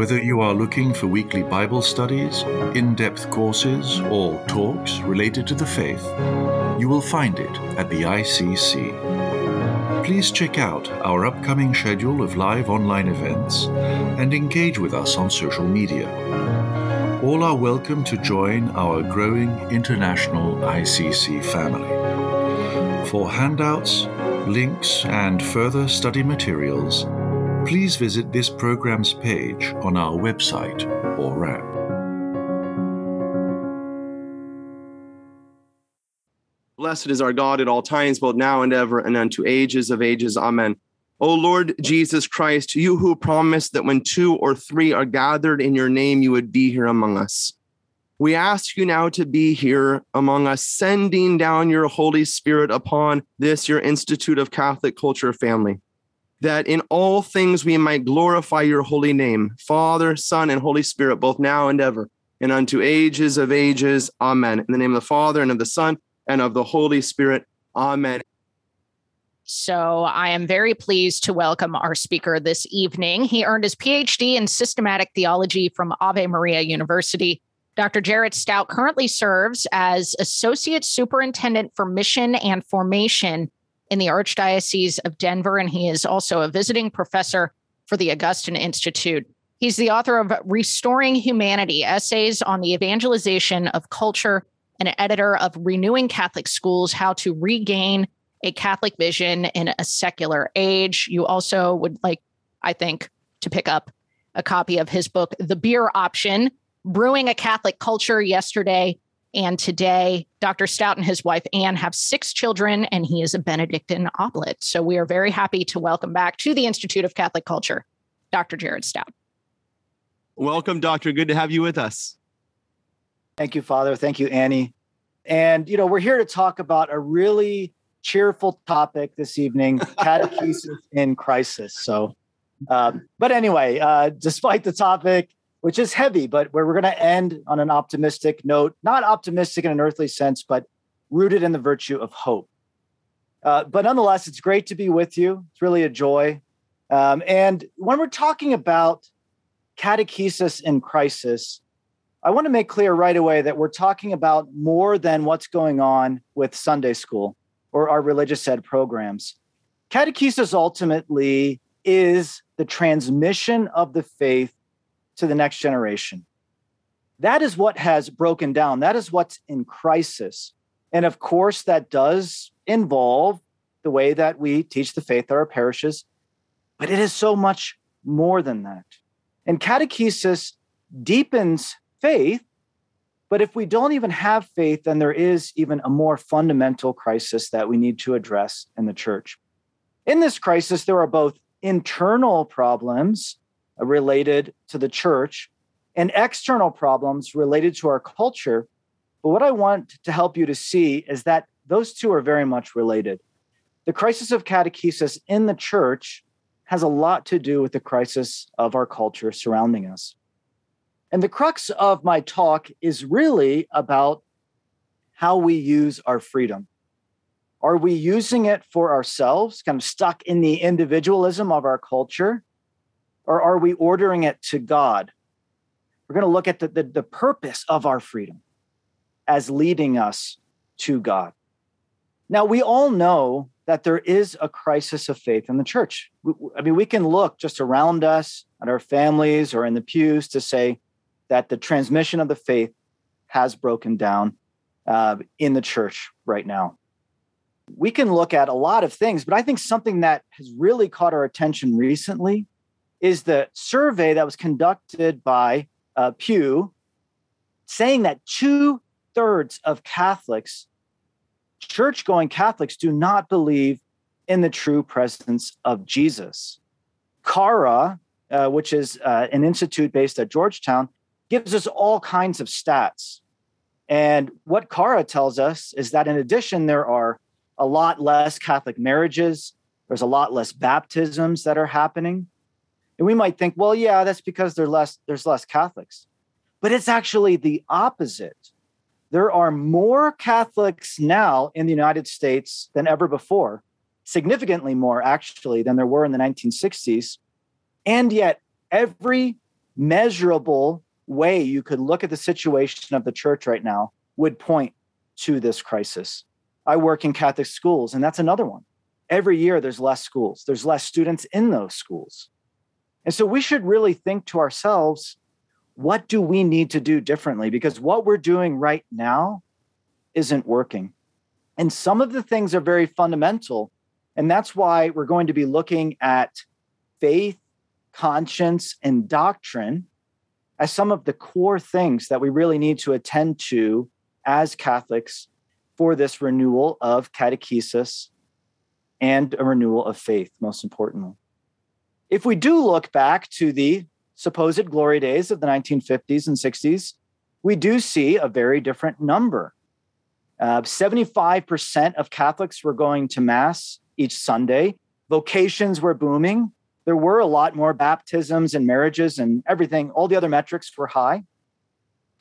Whether you are looking for weekly Bible studies, in depth courses, or talks related to the faith, you will find it at the ICC. Please check out our upcoming schedule of live online events and engage with us on social media. All are welcome to join our growing international ICC family. For handouts, links, and further study materials, please visit this program's page on our website or app. Blessed is our God at all times, both now and ever, and unto ages of ages. Amen. O Lord Jesus Christ, you who promised that when two or three are gathered in your name, you would be here among us. We ask you now to be here among us, sending down your Holy Spirit upon this, your Institute of Catholic Culture family that in all things we might glorify your holy name, Father, Son, and Holy Spirit, both now and ever, and unto ages of ages. Amen. In the name of the Father, and of the Son, and of the Holy Spirit. Amen. So I am very pleased to welcome our speaker this evening. He earned his PhD in systematic theology from Ave Maria University. Dr. Jared Staudt currently serves as Associate Superintendent for Mission and Formation in the Archdiocese of Denver, and he is also a visiting professor for the Augustine Institute. He's the author of Restoring Humanity Essays on the Evangelization of Culture and editor of Renewing Catholic Schools How to Regain a Catholic Vision in a Secular Age. You also would like, I think, to pick up a copy of his book, The Beer Option Brewing a Catholic Culture yesterday and today, Dr. Staudt and his wife, Anne, have six children, and he is a Benedictine oblate. So we are very happy to welcome back to the Institute of Catholic Culture, Dr. Jared Staudt. Welcome, Doctor. Good to have you with us. Thank you, Father. Thank you, Annie. And, you know, we're here to talk about a really cheerful topic this evening catechesis in crisis. So, um, but anyway, uh, despite the topic, which is heavy, but where we're going to end on an optimistic note, not optimistic in an earthly sense, but rooted in the virtue of hope. Uh, but nonetheless, it's great to be with you. It's really a joy. Um, and when we're talking about catechesis in crisis, I want to make clear right away that we're talking about more than what's going on with Sunday school or our religious ed programs. Catechesis ultimately is the transmission of the faith to the next generation. That is what has broken down. That is what's in crisis. And of course, that does involve the way that we teach the faith at our parishes, but it is so much more than that. And catechesis deepens faith, but if we don't even have faith, then there is even a more fundamental crisis that we need to address in the church. In this crisis, there are both internal problems Uh, related to the church and external problems related to our culture. But what I want to help you to see is that those two are very much related. The crisis of catechesis in the church has a lot to do with the crisis of our culture surrounding us. And the crux of my talk is really about how we use our freedom. Are we using it for ourselves, kind of stuck in the individualism of our culture? Or are we ordering it to God? We're going to look at the, the, the purpose of our freedom as leading us to God. Now, we all know that there is a crisis of faith in the church. I mean, we can look just around us at our families or in the pews to say that the transmission of the faith has broken down uh, in the church right now. We can look at a lot of things, but I think something that has really caught our attention recently is the survey that was conducted by uh, Pew saying that two thirds of Catholics, church going Catholics, do not believe in the true presence of Jesus. CARA, uh, which is uh, an institute based at Georgetown, gives us all kinds of stats. And what CARA tells us is that in addition, there are a lot less Catholic marriages, there's a lot less baptisms that are happening. And we might think, well, yeah, that's because less, there's less Catholics. But it's actually the opposite. There are more Catholics now in the United States than ever before, significantly more actually than there were in the 1960s. And yet, every measurable way you could look at the situation of the church right now would point to this crisis. I work in Catholic schools, and that's another one. Every year, there's less schools, there's less students in those schools. And so we should really think to ourselves what do we need to do differently? Because what we're doing right now isn't working. And some of the things are very fundamental. And that's why we're going to be looking at faith, conscience, and doctrine as some of the core things that we really need to attend to as Catholics for this renewal of catechesis and a renewal of faith, most importantly. If we do look back to the supposed glory days of the 1950s and 60s, we do see a very different number. Uh, 75% of Catholics were going to Mass each Sunday. Vocations were booming. There were a lot more baptisms and marriages and everything. All the other metrics were high.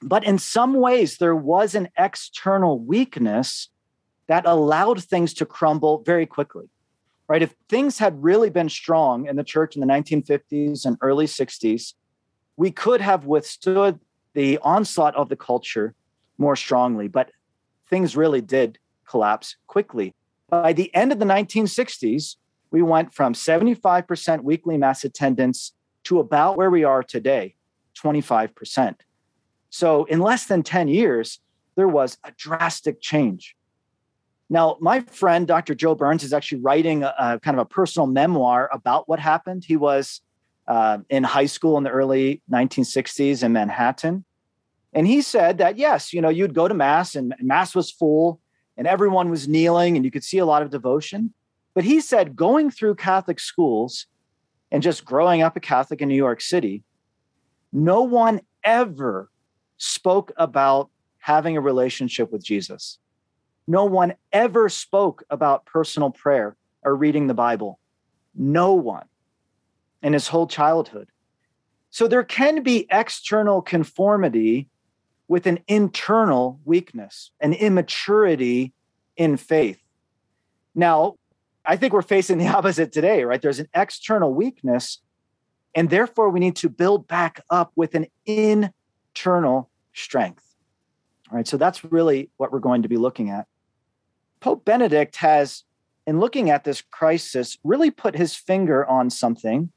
But in some ways, there was an external weakness that allowed things to crumble very quickly right? If things had really been strong in the church in the 1950s and early 60s, we could have withstood the onslaught of the culture more strongly, but things really did collapse quickly. By the end of the 1960s, we went from 75% weekly mass attendance to about where we are today, 25%. So, in less than 10 years, there was a drastic change. Now, my friend, Dr. Joe Burns, is actually writing a, a kind of a personal memoir about what happened. He was uh, in high school in the early 1960s in Manhattan. And he said that, yes, you know, you'd go to Mass and Mass was full and everyone was kneeling and you could see a lot of devotion. But he said going through Catholic schools and just growing up a Catholic in New York City, no one ever spoke about having a relationship with Jesus. No one ever spoke about personal prayer or reading the Bible. No one in his whole childhood. So there can be external conformity with an internal weakness, an immaturity in faith. Now, I think we're facing the opposite today, right? There's an external weakness, and therefore we need to build back up with an internal strength. All right, so that's really what we're going to be looking at. Pope Benedict has, in looking at this crisis, really put his finger on something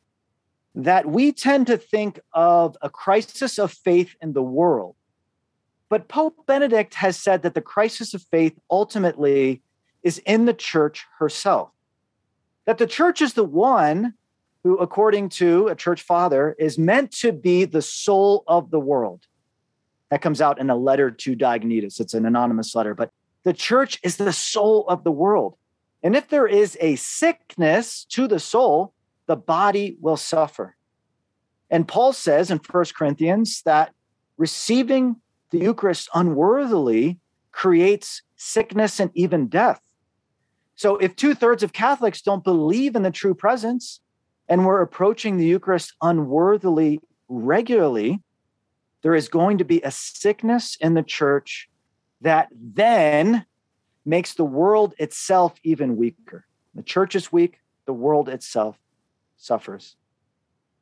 that we tend to think of a crisis of faith in the world. But Pope Benedict has said that the crisis of faith ultimately is in the church herself. That the church is the one who, according to a church father, is meant to be the soul of the world. That comes out in a letter to Diognetus. It's an anonymous letter, but the church is the soul of the world. And if there is a sickness to the soul, the body will suffer. And Paul says in First Corinthians that receiving the Eucharist unworthily creates sickness and even death. So if two thirds of Catholics don't believe in the true presence and we're approaching the Eucharist unworthily regularly, there is going to be a sickness in the church that then makes the world itself even weaker. The church is weak, the world itself suffers.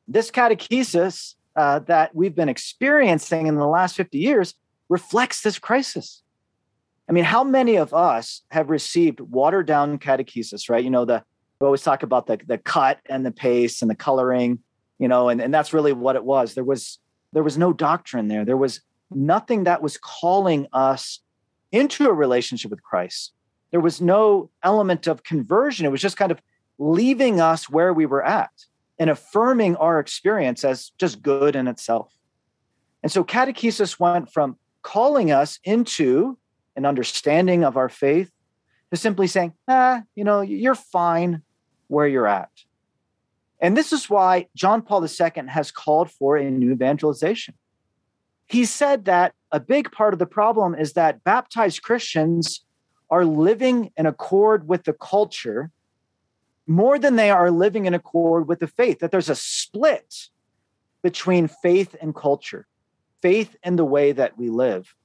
This catechesis uh, that we've been experiencing in the last 50 years reflects this crisis. I mean, how many of us have received watered down catechesis, right? You know, the we always talk about the, the cut and the paste and the coloring, you know, and, and that's really what it was. There was there was no doctrine there. There was nothing that was calling us into a relationship with Christ. There was no element of conversion. It was just kind of leaving us where we were at and affirming our experience as just good in itself. And so catechesis went from calling us into an understanding of our faith to simply saying, ah, you know, you're fine where you're at. And this is why John Paul II has called for a new evangelization he said that a big part of the problem is that baptized Christians are living in accord with the culture more than they are living in accord with the faith, that there's a split between faith and culture, faith and the way that we live.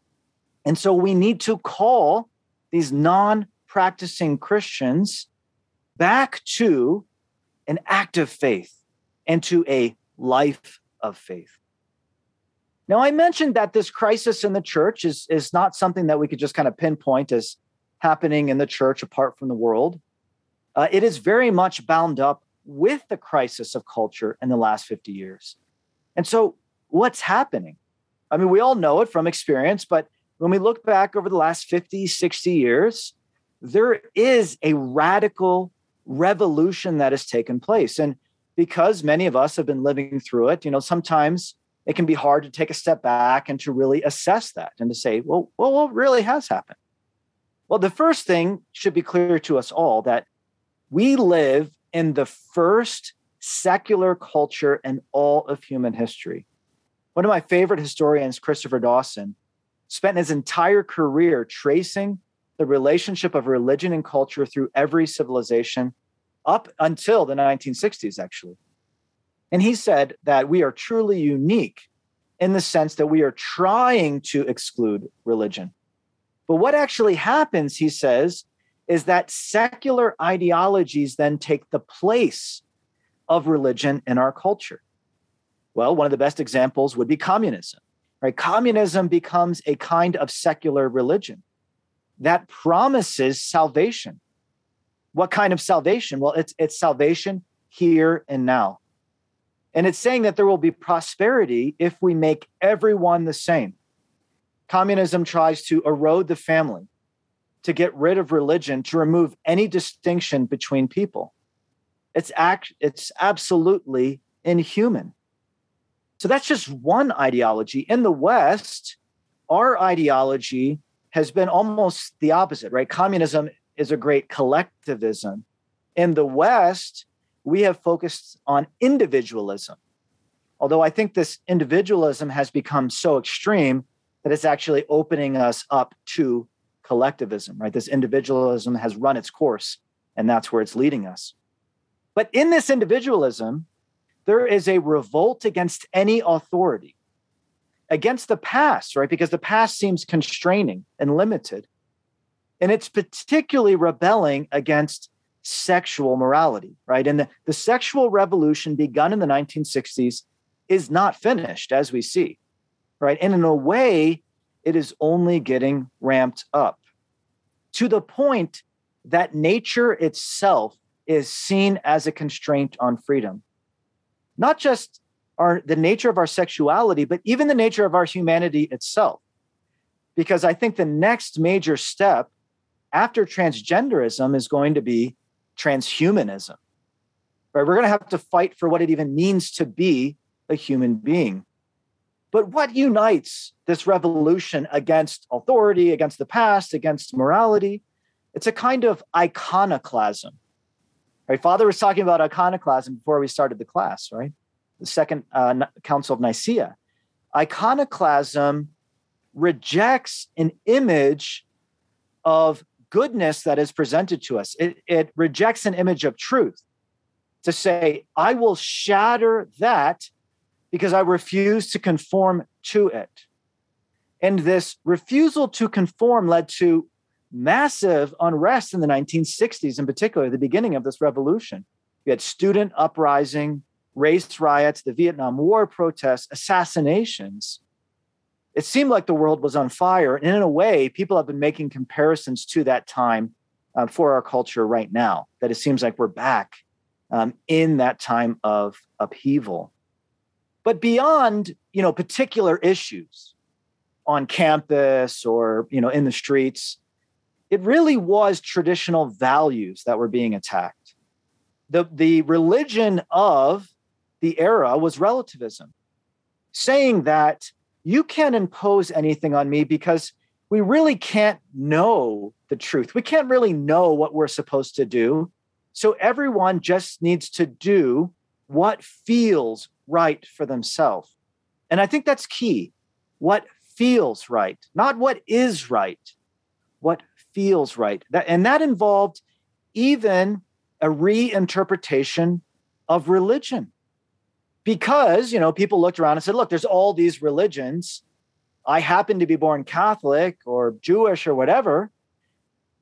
And so we need to call these non practicing Christians back to an active faith and to a life of faith. Now, I mentioned that this crisis in the church is, is not something that we could just kind of pinpoint as happening in the church apart from the world. Uh, it is very much bound up with the crisis of culture in the last 50 years. And so, what's happening? I mean, we all know it from experience, but when we look back over the last 50, 60 years, there is a radical revolution that has taken place. And because many of us have been living through it, you know, sometimes it can be hard to take a step back and to really assess that and to say, well, well, what really has happened? Well, the first thing should be clear to us all that we live in the first secular culture in all of human history. One of my favorite historians, Christopher Dawson, spent his entire career tracing the relationship of religion and culture through every civilization up until the 1960s, actually. And he said that we are truly unique in the sense that we are trying to exclude religion. But what actually happens, he says, is that secular ideologies then take the place of religion in our culture. Well, one of the best examples would be communism. Right? Communism becomes a kind of secular religion that promises salvation. What kind of salvation? Well, it's it's salvation here and now. And it's saying that there will be prosperity if we make everyone the same. Communism tries to erode the family, to get rid of religion, to remove any distinction between people. It's act it's absolutely inhuman. So that's just one ideology. In the West, our ideology has been almost the opposite, right? Communism is a great collectivism. In the West, we have focused on individualism. Although I think this individualism has become so extreme that it's actually opening us up to collectivism, right? This individualism has run its course, and that's where it's leading us. But in this individualism, there is a revolt against any authority, against the past, right? Because the past seems constraining and limited. And it's particularly rebelling against sexual morality, right? And the, the sexual revolution begun in the 1960s is not finished, as we see, right? And in a way, it is only getting ramped up to the point that nature itself is seen as a constraint on freedom. Not just our the nature of our sexuality, but even the nature of our humanity itself. Because I think the next major step after transgenderism is going to be transhumanism. Right? We're going to have to fight for what it even means to be a human being. But what unites this revolution against authority, against the past, against morality? It's a kind of iconoclasm. Right? Father was talking about iconoclasm before we started the class, right? The Second uh, Council of Nicaea. Iconoclasm rejects an image of goodness that is presented to us. It, it rejects an image of truth to say, I will shatter that because I refuse to conform to it. And this refusal to conform led to massive unrest in the 1960s, in particular, the beginning of this revolution. You had student uprising, race riots, the Vietnam War protests, assassinations it seemed like the world was on fire. And in a way, people have been making comparisons to that time uh, for our culture right now, that it seems like we're back um, in that time of upheaval. But beyond, you know, particular issues on campus or, you know, in the streets, it really was traditional values that were being attacked. The, the religion of the era was relativism, saying that you can't impose anything on me because we really can't know the truth. We can't really know what we're supposed to do. So everyone just needs to do what feels right for themselves. And I think that's key what feels right, not what is right, what feels right. And that involved even a reinterpretation of religion. Because, you know, people looked around and said, look, there's all these religions. I happen to be born Catholic or Jewish or whatever.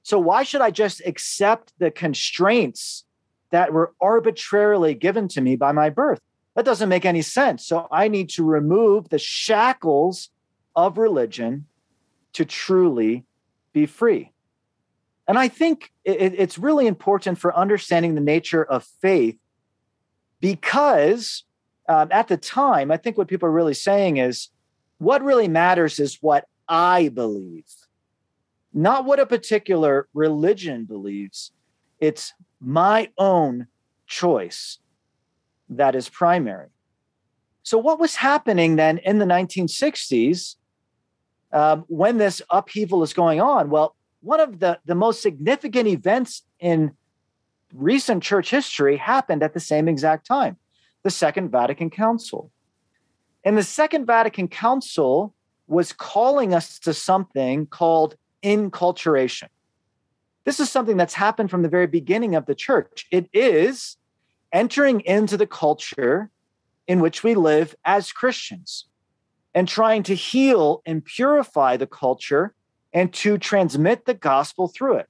So why should I just accept the constraints that were arbitrarily given to me by my birth? That doesn't make any sense. So I need to remove the shackles of religion to truly be free. And I think it's really important for understanding the nature of faith because um, at the time, I think what people are really saying is what really matters is what I believe, not what a particular religion believes. It's my own choice that is primary. So, what was happening then in the 1960s um, when this upheaval is going on? Well, one of the, the most significant events in recent church history happened at the same exact time the Second Vatican Council. And the Second Vatican Council was calling us to something called inculturation. This is something that's happened from the very beginning of the church. It is entering into the culture in which we live as Christians and trying to heal and purify the culture and to transmit the gospel through it.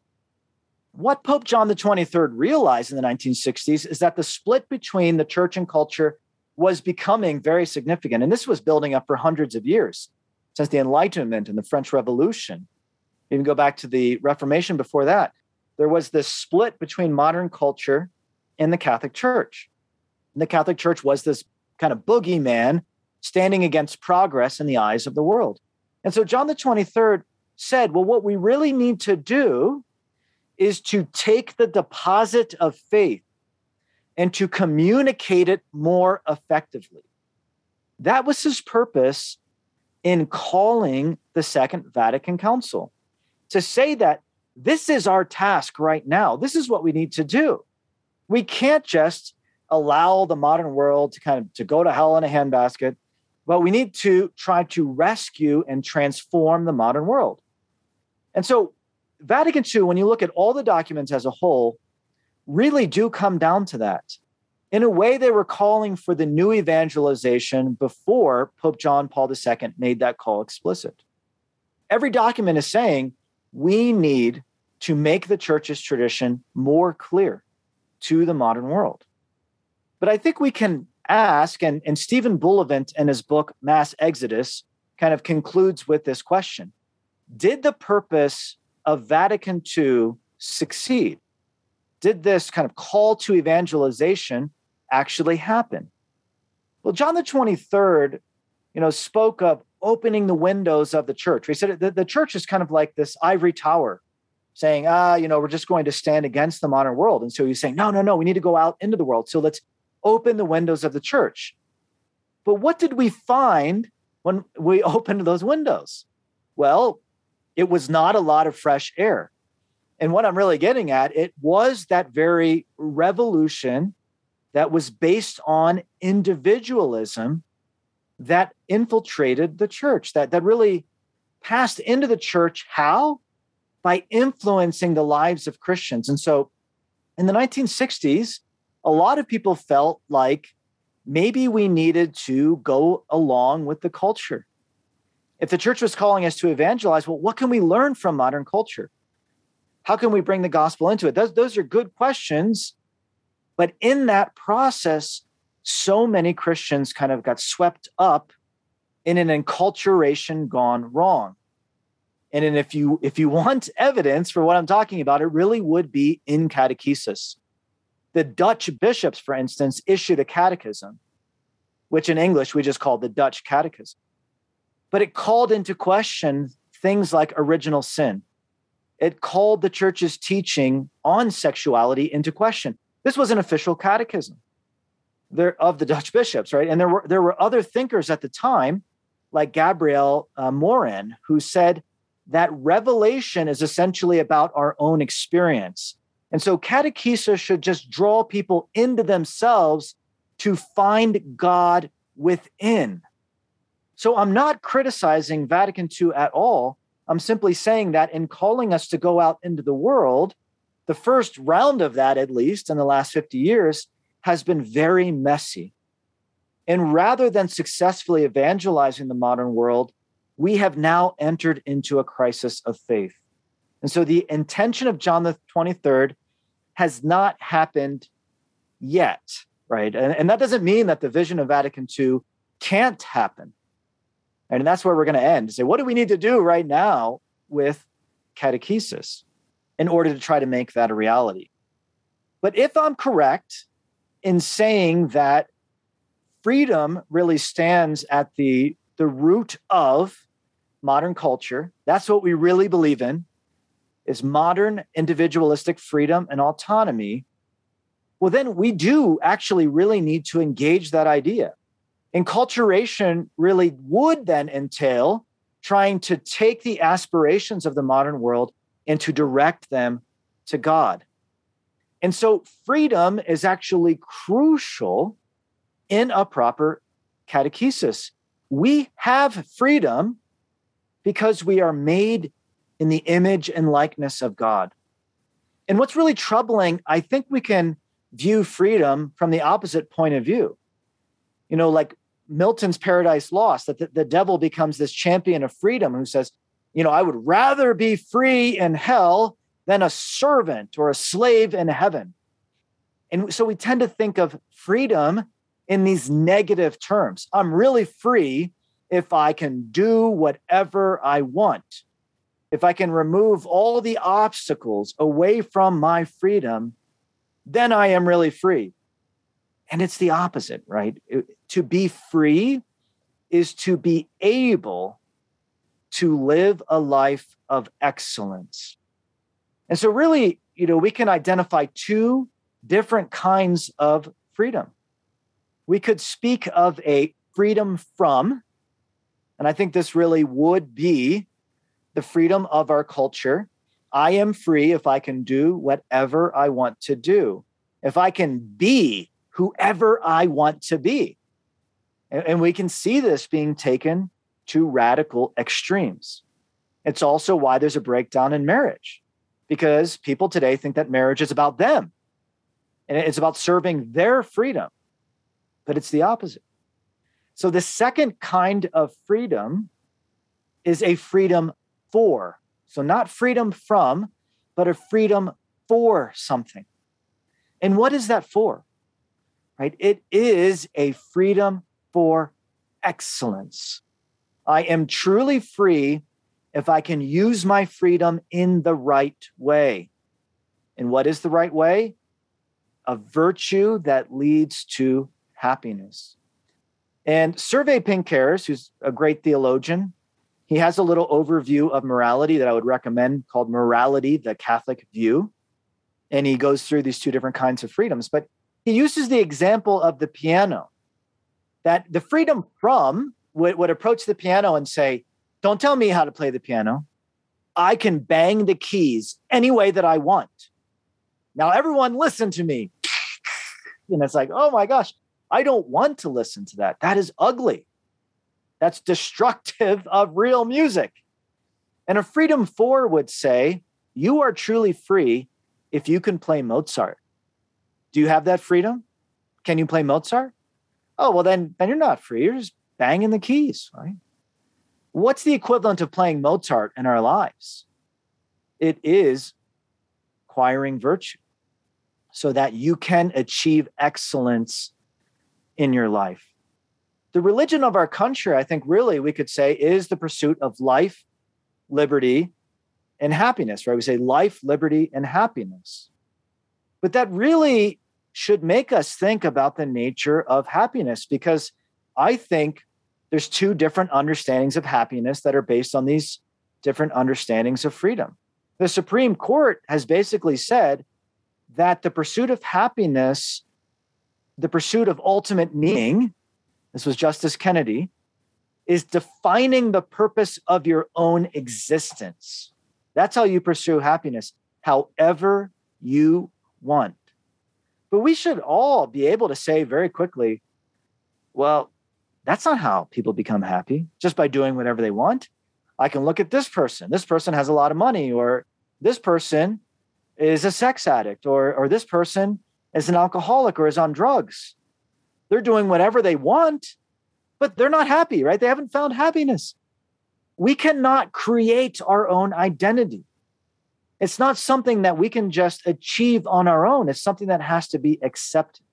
What Pope John the 23rd realized in the 1960s is that the split between the church and culture was becoming very significant. And this was building up for hundreds of years since the Enlightenment and the French Revolution. Even go back to the Reformation before that. There was this split between modern culture and the Catholic Church. And the Catholic Church was this kind of boogeyman standing against progress in the eyes of the world. And so John the 23rd said, well, what we really need to do is to take the deposit of faith and to communicate it more effectively. That was his purpose in calling the Second Vatican Council to say that this is our task right now. This is what we need to do. We can't just allow the modern world to kind of to go to hell in a handbasket, but we need to try to rescue and transform the modern world. And so, Vatican II, when you look at all the documents as a whole, really do come down to that. In a way, they were calling for the new evangelization before Pope John Paul II made that call explicit. Every document is saying we need to make the church's tradition more clear to the modern world. But I think we can ask, and, and Stephen Bullivant in his book, Mass Exodus, kind of concludes with this question did the purpose of Vatican II succeed? Did this kind of call to evangelization actually happen? Well, John the 23rd, you know, spoke of opening the windows of the church. He said the, the church is kind of like this ivory tower saying, ah, you know, we're just going to stand against the modern world. And so he's saying, no, no, no, we need to go out into the world. So let's open the windows of the church. But what did we find when we opened those windows? Well, it was not a lot of fresh air. And what I'm really getting at, it was that very revolution that was based on individualism that infiltrated the church, that, that really passed into the church. How? By influencing the lives of Christians. And so in the 1960s, a lot of people felt like maybe we needed to go along with the culture if the church was calling us to evangelize, well, what can we learn from modern culture? How can we bring the gospel into it? Those, those are good questions. But in that process, so many Christians kind of got swept up in an enculturation gone wrong. And if you if you want evidence for what I'm talking about, it really would be in catechesis. The Dutch bishops, for instance, issued a catechism, which in English we just call the Dutch Catechism but it called into question things like original sin. It called the church's teaching on sexuality into question. This was an official catechism there of the Dutch bishops, right? And there were there were other thinkers at the time, like Gabriel uh, Moran, who said that revelation is essentially about our own experience. And so catechesis should just draw people into themselves to find God within So I'm not criticizing Vatican II at all. I'm simply saying that in calling us to go out into the world, the first round of that, at least in the last 50 years, has been very messy. And rather than successfully evangelizing the modern world, we have now entered into a crisis of faith. And so the intention of John the 23rd has not happened yet, right? And, and that doesn't mean that the vision of Vatican II can't happen. And that's where we're going to end. Say, what do we need to do right now with catechesis in order to try to make that a reality? But if I'm correct in saying that freedom really stands at the, the root of modern culture, that's what we really believe in, is modern individualistic freedom and autonomy, well, then we do actually really need to engage that idea. Enculturation really would then entail trying to take the aspirations of the modern world and to direct them to God. And so freedom is actually crucial in a proper catechesis. We have freedom because we are made in the image and likeness of God. And what's really troubling, I think we can view freedom from the opposite point of view. You know, like Milton's Paradise Lost, that the, the devil becomes this champion of freedom who says, you know, I would rather be free in hell than a servant or a slave in heaven. And so we tend to think of freedom in these negative terms. I'm really free if I can do whatever I want. If I can remove all the obstacles away from my freedom, then I am really free. And it's the opposite, right? to be free is to be able to live a life of excellence. And so, really, you know, we can identify two different kinds of freedom. We could speak of a freedom from, and I think this really would be the freedom of our culture. I am free if I can do whatever I want to do, if I can be whoever I want to be. And, and we can see this being taken to radical extremes. It's also why there's a breakdown in marriage because people today think that marriage is about them and it's about serving their freedom, but it's the opposite. So, the second kind of freedom is a freedom for. So, not freedom from, but a freedom for something. And what is that for? Right? It is a freedom for excellence. I am truly free if I can use my freedom in the right way. And what is the right way? A virtue that leads to happiness. And Servais Pinckaers, who's a great theologian, he has a little overview of morality that I would recommend called Morality, the Catholic View. And he goes through these two different kinds of freedoms. But he uses the example of the piano that the freedom from would, would approach the piano and say, Don't tell me how to play the piano. I can bang the keys any way that I want. Now, everyone, listen to me. And it's like, oh my gosh, I don't want to listen to that. That is ugly. That's destructive of real music. And a freedom for would say, you are truly free if you can play Mozart. Do you have that freedom? Can you play Mozart? Oh, well, then, then you're not free. You're just banging the keys, right? What's the equivalent of playing Mozart in our lives? It is acquiring virtue so that you can achieve excellence in your life. The religion of our country, I think, really, we could say, is the pursuit of life, liberty, and happiness, right? We say life, liberty, and happiness. But that really should make us think about the nature of happiness because I think there's two different understandings of happiness that are based on these different understandings of freedom. The Supreme Court has basically said that the pursuit of happiness, the pursuit of ultimate meaning, this was Justice Kennedy, is defining the purpose of your own existence. That's how you pursue happiness, however you want. But we should all be able to say very quickly, well, that's not how people become happy just by doing whatever they want. I can look at this person. This person has a lot of money, or this person is a sex addict, or, or this person is an alcoholic or is on drugs. They're doing whatever they want, but they're not happy, right? They haven't found happiness. We cannot create our own identity. It's not something that we can just achieve on our own. It's something that has to be accepted.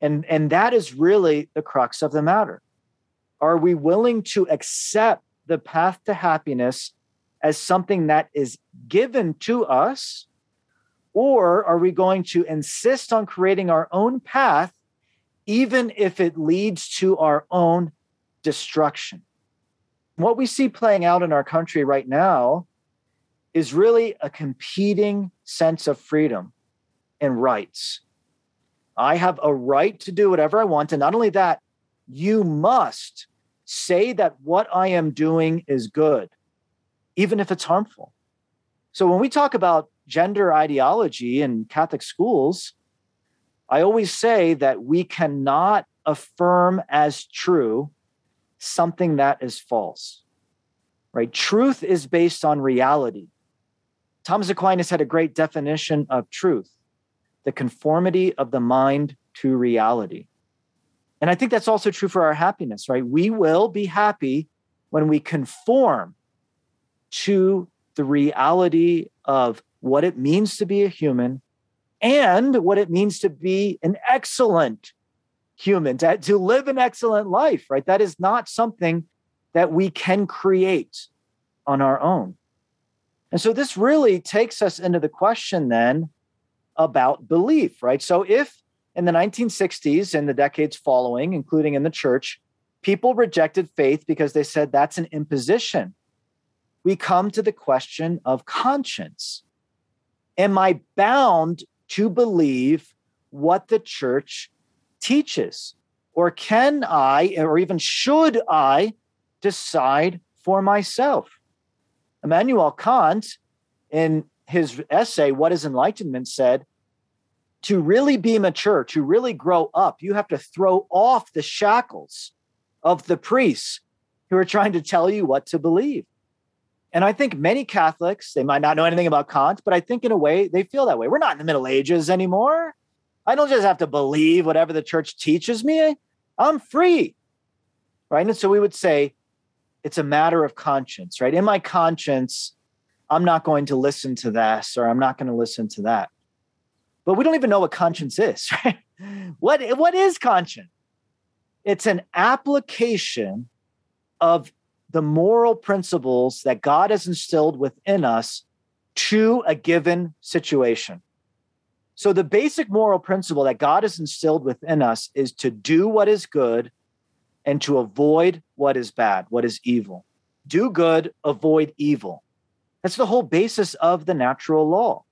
And, and that is really the crux of the matter. Are we willing to accept the path to happiness as something that is given to us? Or are we going to insist on creating our own path, even if it leads to our own destruction? What we see playing out in our country right now is really a competing sense of freedom and rights. I have a right to do whatever I want. And not only that, you must say that what I am doing is good, even if it's harmful. So when we talk about gender ideology in Catholic schools, I always say that we cannot affirm as true something that is false. Right? Truth is based on reality. Thomas Aquinas had a great definition of truth the conformity of the mind to reality. And I think that's also true for our happiness, right? We will be happy when we conform to the reality of what it means to be a human and what it means to be an excellent human, to, to live an excellent life, right? That is not something that we can create on our own. And so this really takes us into the question then about belief, right? So if in the 1960s and the decades following, including in the church, people rejected faith because they said that's an imposition. We come to the question of conscience. Am I bound to believe what the church teaches? Or can I, or even should I, decide for myself? Immanuel Kant, in his essay, What is Enlightenment, said to really be mature, to really grow up, you have to throw off the shackles of the priests who are trying to tell you what to believe. And I think many Catholics, they might not know anything about Kant, but I think in a way they feel that way. We're not in the Middle Ages anymore. I don't just have to believe whatever the church teaches me. I'm free. Right. And so we would say it's a matter of conscience, right? In my conscience, I'm not going to listen to this or I'm not going to listen to that but we don't even know what conscience is, right? What, what is conscience? It's an application of the moral principles that God has instilled within us to a given situation. So, the basic moral principle that God has instilled within us is to do what is good and to avoid what is bad, what is evil. Do good, avoid evil. That's the whole basis of the natural law.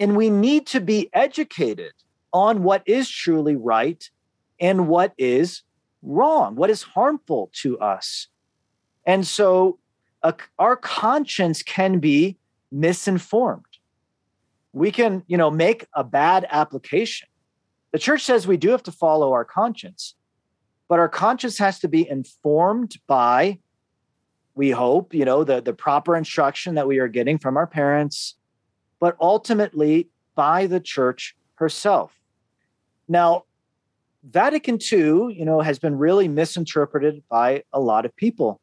And we need to be educated on what is truly right and what is wrong, what is harmful to us. And so our conscience can be misinformed. We can, you know, make a bad application. The church says we do have to follow our conscience, but our conscience has to be informed by we hope, you know, the the proper instruction that we are getting from our parents, but ultimately by the church herself. Now, Vatican II, you know, has been really misinterpreted by a lot of people.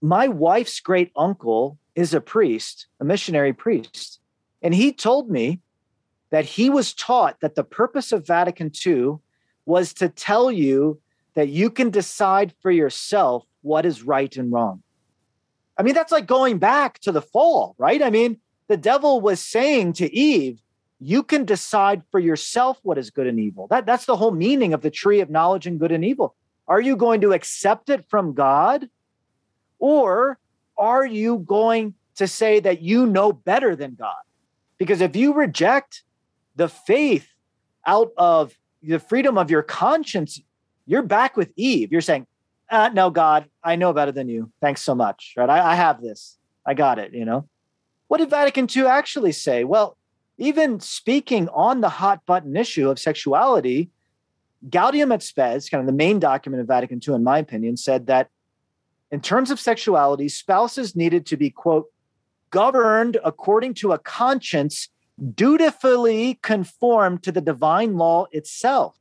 My wife's great uncle is a priest, a missionary priest, and he told me that he was taught that the purpose of Vatican II was to tell you that you can decide for yourself what is right and wrong. I mean, that's like going back to the fall, right? I mean, the devil was saying to Eve, you can decide for yourself what is good and evil. That, that's the whole meaning of the tree of knowledge and good and evil. Are you going to accept it from God? Or are you going to say that you know better than God? Because if you reject the faith out of the freedom of your conscience, you're back with Eve. You're saying, uh, no, God, I know better than you. Thanks so much. Right. I, I have this. I got it, you know. What did Vatican II actually say? Well, even speaking on the hot button issue of sexuality, Gaudium et Spes, kind of the main document of Vatican II, in my opinion, said that in terms of sexuality, spouses needed to be, quote, governed according to a conscience dutifully conformed to the divine law itself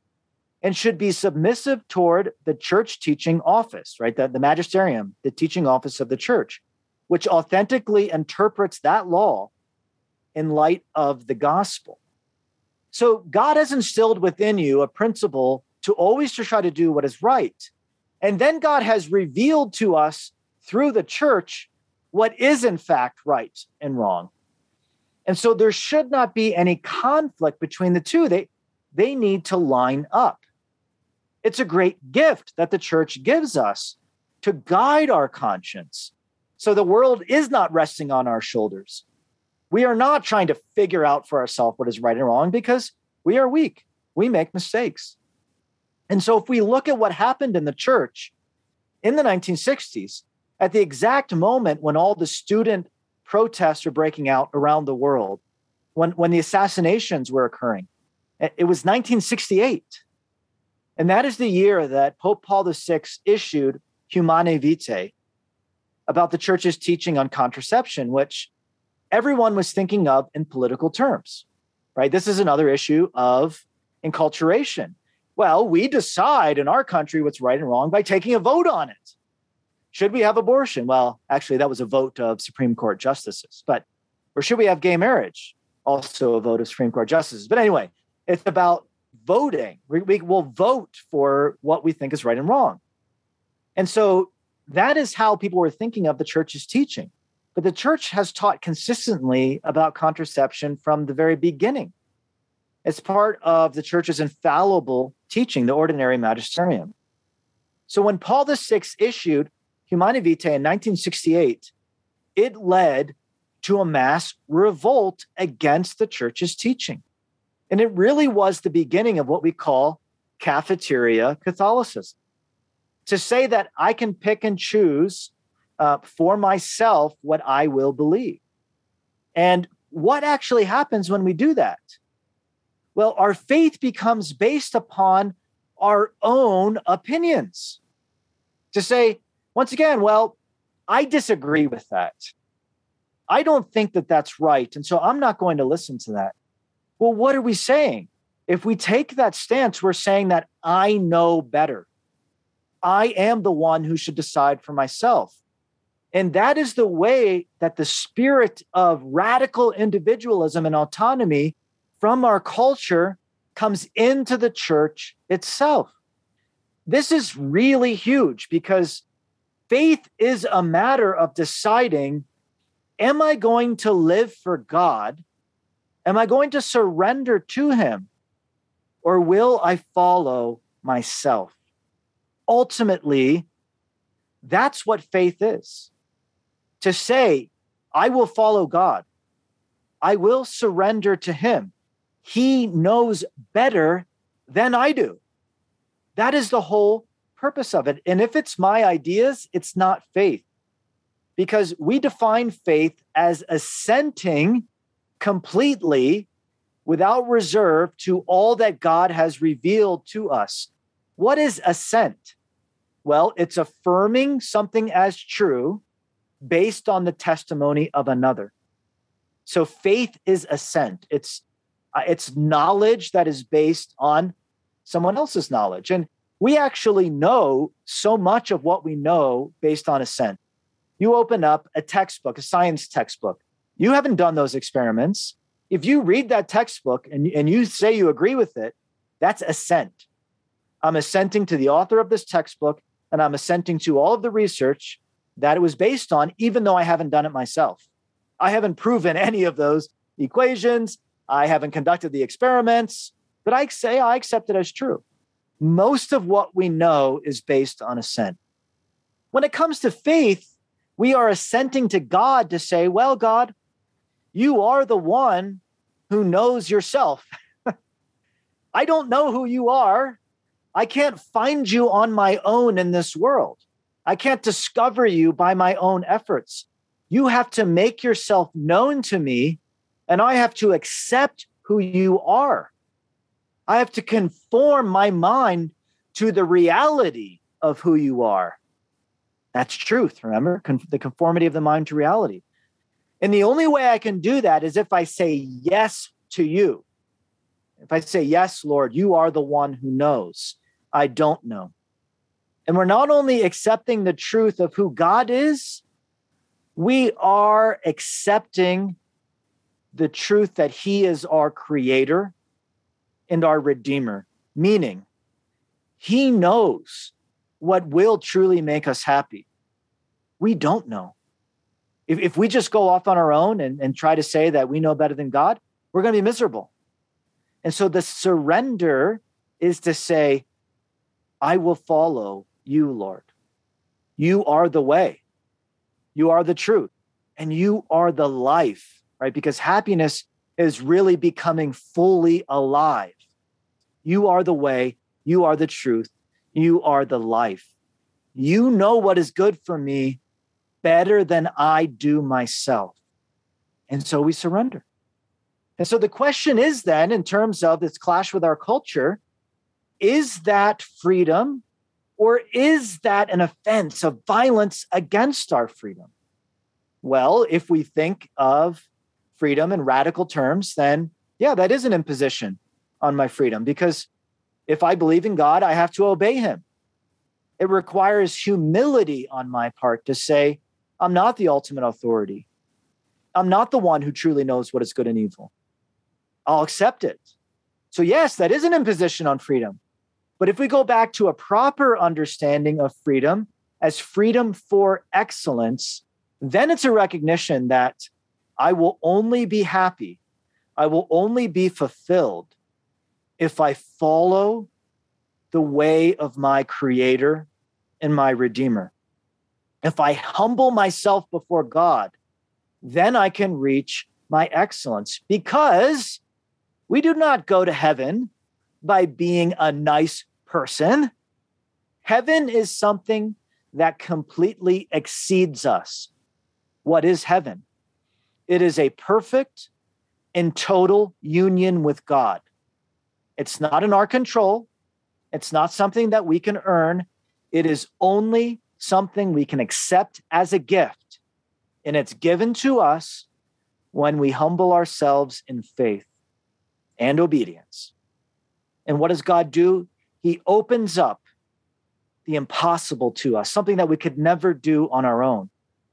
and should be submissive toward the church teaching office, right? The, the magisterium, the teaching office of the church, which authentically interprets that law in light of the gospel. So God has instilled within you a principle to always to try to do what is right. And then God has revealed to us through the church what is in fact right and wrong. And so there should not be any conflict between the two. They they need to line up. It's a great gift that the church gives us to guide our conscience. So the world is not resting on our shoulders. We are not trying to figure out for ourselves what is right and wrong because we are weak. We make mistakes. And so if we look at what happened in the church in the 1960s, at the exact moment when all the student protests are breaking out around the world, when, when the assassinations were occurring, it was 1968. And that is the year that Pope Paul VI issued Humanae Vitae about the church's teaching on contraception, which everyone was thinking of in political terms, right? This is another issue of enculturation. Well, we decide in our country what's right and wrong by taking a vote on it. Should we have abortion? Well, actually, that was a vote of Supreme Court justices. But, or should we have gay marriage? Also a vote of Supreme Court justices. But anyway, it's about voting. We, we will vote for what we think is right and wrong. And so that is how people were thinking of the church's teaching. But the church has taught consistently about contraception from the very beginning. It's part of the church's infallible teaching, the ordinary magisterium. So when Paul VI issued Humanae Vitae in 1968, it led to a mass revolt against the church's teaching. And it really was the beginning of what we call cafeteria Catholicism. To say that I can pick and choose uh, for myself what I will believe. And what actually happens when we do that? Well, our faith becomes based upon our own opinions. To say, once again, well, I disagree with that. I don't think that that's right. And so I'm not going to listen to that. Well, what are we saying? If we take that stance, we're saying that I know better. I am the one who should decide for myself. And that is the way that the spirit of radical individualism and autonomy from our culture comes into the church itself. This is really huge because faith is a matter of deciding am I going to live for God Am I going to surrender to him or will I follow myself? Ultimately, that's what faith is to say, I will follow God, I will surrender to him. He knows better than I do. That is the whole purpose of it. And if it's my ideas, it's not faith because we define faith as assenting completely without reserve to all that God has revealed to us. What is assent? Well, it's affirming something as true based on the testimony of another. So faith is assent. It's uh, it's knowledge that is based on someone else's knowledge. And we actually know so much of what we know based on assent. You open up a textbook, a science textbook, you haven't done those experiments. If you read that textbook and, and you say you agree with it, that's assent. I'm assenting to the author of this textbook and I'm assenting to all of the research that it was based on, even though I haven't done it myself. I haven't proven any of those equations. I haven't conducted the experiments, but I say I accept it as true. Most of what we know is based on assent. When it comes to faith, we are assenting to God to say, well, God, you are the one who knows yourself. I don't know who you are. I can't find you on my own in this world. I can't discover you by my own efforts. You have to make yourself known to me, and I have to accept who you are. I have to conform my mind to the reality of who you are. That's truth, remember? Con- the conformity of the mind to reality. And the only way I can do that is if I say yes to you. If I say, Yes, Lord, you are the one who knows, I don't know. And we're not only accepting the truth of who God is, we are accepting the truth that He is our creator and our redeemer, meaning He knows what will truly make us happy. We don't know. If, if we just go off on our own and, and try to say that we know better than God, we're going to be miserable. And so the surrender is to say, I will follow you, Lord. You are the way, you are the truth, and you are the life, right? Because happiness is really becoming fully alive. You are the way, you are the truth, you are the life. You know what is good for me better than I do myself. And so we surrender. And so the question is then, in terms of this clash with our culture, is that freedom or is that an offense of violence against our freedom? Well, if we think of freedom in radical terms, then yeah, that is an imposition on my freedom because if I believe in God, I have to obey him. It requires humility on my part to say, I'm not the ultimate authority. I'm not the one who truly knows what is good and evil. I'll accept it. So, yes, that is an imposition on freedom. But if we go back to a proper understanding of freedom as freedom for excellence, then it's a recognition that I will only be happy, I will only be fulfilled if I follow the way of my creator and my redeemer. If I humble myself before God, then I can reach my excellence because we do not go to heaven by being a nice person. Heaven is something that completely exceeds us. What is heaven? It is a perfect and total union with God. It's not in our control. It's not something that we can earn. It is only something we can accept as a gift. And it's given to us when we humble ourselves in faith and obedience. And what does God do? He opens up the impossible to us, something that we could never do on our own,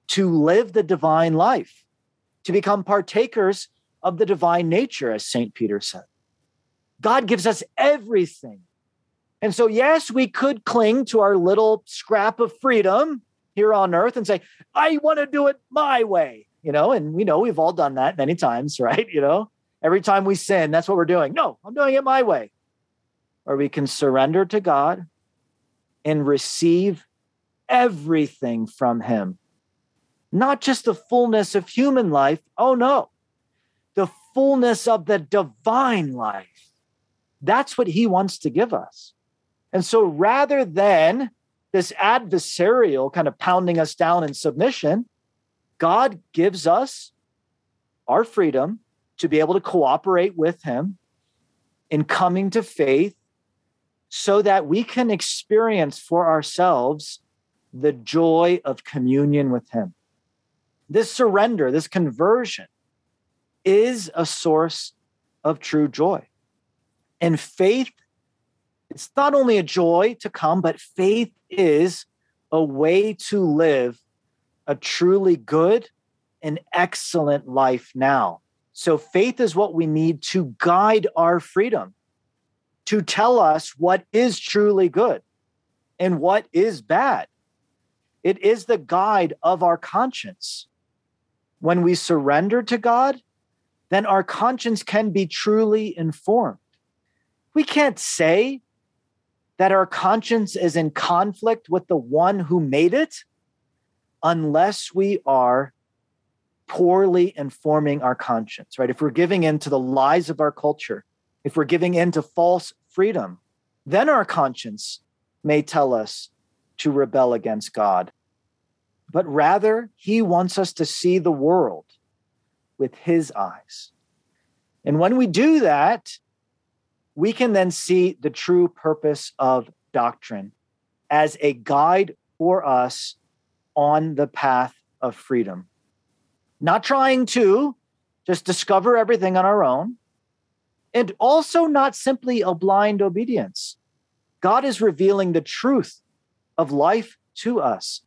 to live the divine life, to become partakers of the divine nature, as St. Peter said. God gives us everything. And so, yes, we could cling to our little scrap of freedom here on earth and say, I want to do it my way, you know, and we know we've all done that many times, right? You know, Every time we sin, that's what we're doing. No, I'm doing it my way. Or we can surrender to God and receive everything from Him. Not just the fullness of human life. Oh, no, the fullness of the divine life. That's what He wants to give us. And so rather than this adversarial kind of pounding us down in submission, God gives us our freedom to be able to cooperate with him in coming to faith so that we can experience for ourselves the joy of communion with him. This surrender, this conversion is a source of true joy. And faith, it's not only a joy to come, but faith is a way to live a truly good and excellent life now. So faith is what we need to guide our freedom, to tell us what is truly good and what is bad. It is the guide of our conscience. When we surrender to God, then our conscience can be truly informed. We can't say that our conscience is in conflict with the one who made it unless we are poorly informing our conscience, right? If we're giving in to the lies of our culture, if we're giving in to false freedom, then our conscience may tell us to rebel against God. But rather, he wants us to see the world with his eyes. And when we do that, we can then see the true purpose of doctrine as a guide for us on the path of freedom. Not trying to just discover everything on our own, and also not simply a blind obedience. God is revealing the truth of life to us,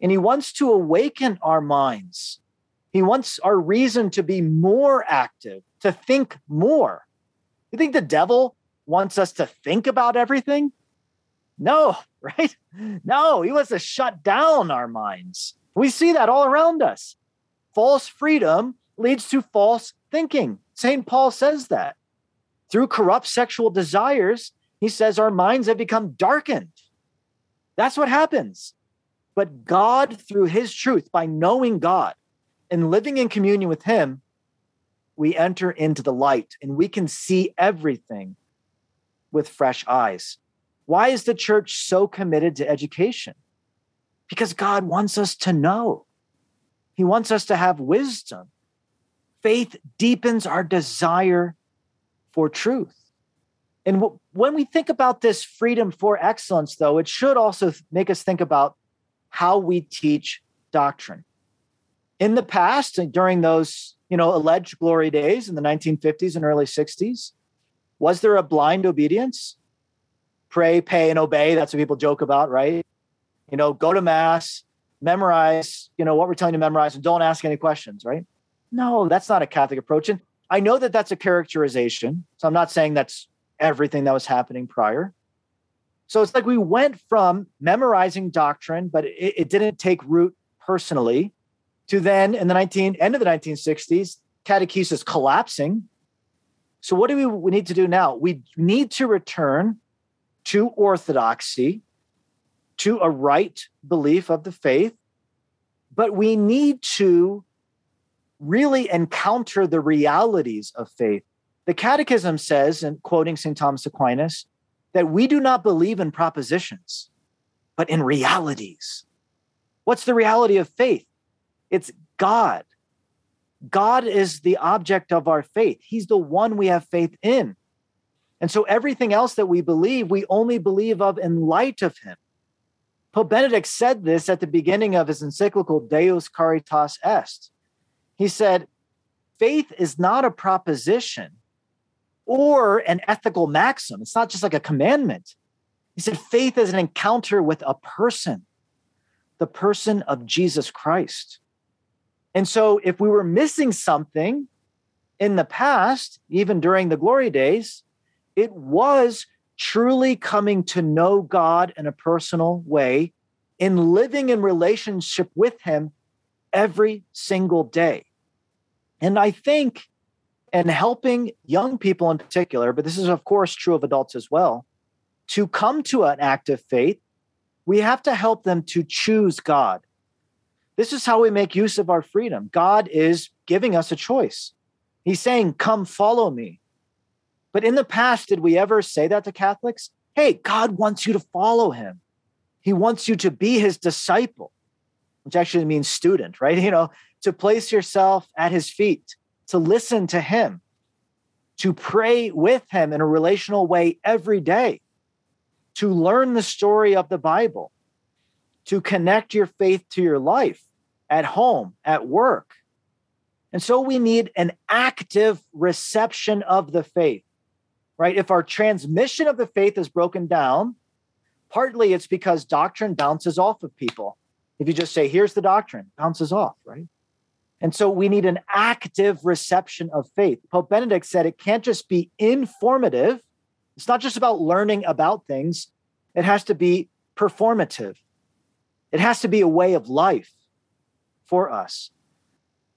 and He wants to awaken our minds. He wants our reason to be more active, to think more. You think the devil wants us to think about everything? No, right? No, he wants to shut down our minds. We see that all around us. False freedom leads to false thinking. St. Paul says that. Through corrupt sexual desires, he says our minds have become darkened. That's what happens. But God, through his truth, by knowing God and living in communion with him, we enter into the light and we can see everything with fresh eyes. Why is the church so committed to education? Because God wants us to know. He wants us to have wisdom. Faith deepens our desire for truth. And w- when we think about this freedom for excellence, though, it should also make us think about how we teach doctrine. In the past, during those you know alleged glory days in the 1950s and early 60s, was there a blind obedience? Pray, pay, and obey. That's what people joke about, right? You know, go to mass, memorize, you know, what we're telling you to memorize, and don't ask any questions, right? No, that's not a Catholic approach. And I know that that's a characterization. So I'm not saying that's everything that was happening prior. So it's like we went from memorizing doctrine, but it, it didn't take root personally, to then in the 19 end of the 1960s, catechesis collapsing so, what do we, we need to do now? We need to return to orthodoxy, to a right belief of the faith, but we need to really encounter the realities of faith. The Catechism says, and quoting St. Thomas Aquinas, that we do not believe in propositions, but in realities. What's the reality of faith? It's God. God is the object of our faith. He's the one we have faith in. And so everything else that we believe, we only believe of in light of him. Pope Benedict said this at the beginning of his encyclical Deus Caritas Est. He said, faith is not a proposition or an ethical maxim. It's not just like a commandment. He said, faith is an encounter with a person, the person of Jesus Christ. And so, if we were missing something in the past, even during the glory days, it was truly coming to know God in a personal way in living in relationship with Him every single day. And I think, and helping young people in particular, but this is, of course, true of adults as well, to come to an active faith, we have to help them to choose God this is how we make use of our freedom. God is giving us a choice. He's saying, Come follow me. But in the past, did we ever say that to Catholics? Hey, God wants you to follow him. He wants you to be his disciple, which actually means student, right? You know, to place yourself at his feet, to listen to him, to pray with him in a relational way every day, to learn the story of the Bible, to connect your faith to your life at home, at work. And so we need an active reception of the faith, right? If our transmission of the faith is broken down, partly it's because doctrine bounces off of people. If you just say, here's the doctrine, bounces off, right? And so we need an active reception of faith. Pope Benedict said it can't just be informative. It's not just about learning about things, it has to be performative. It has to be a way of life for us.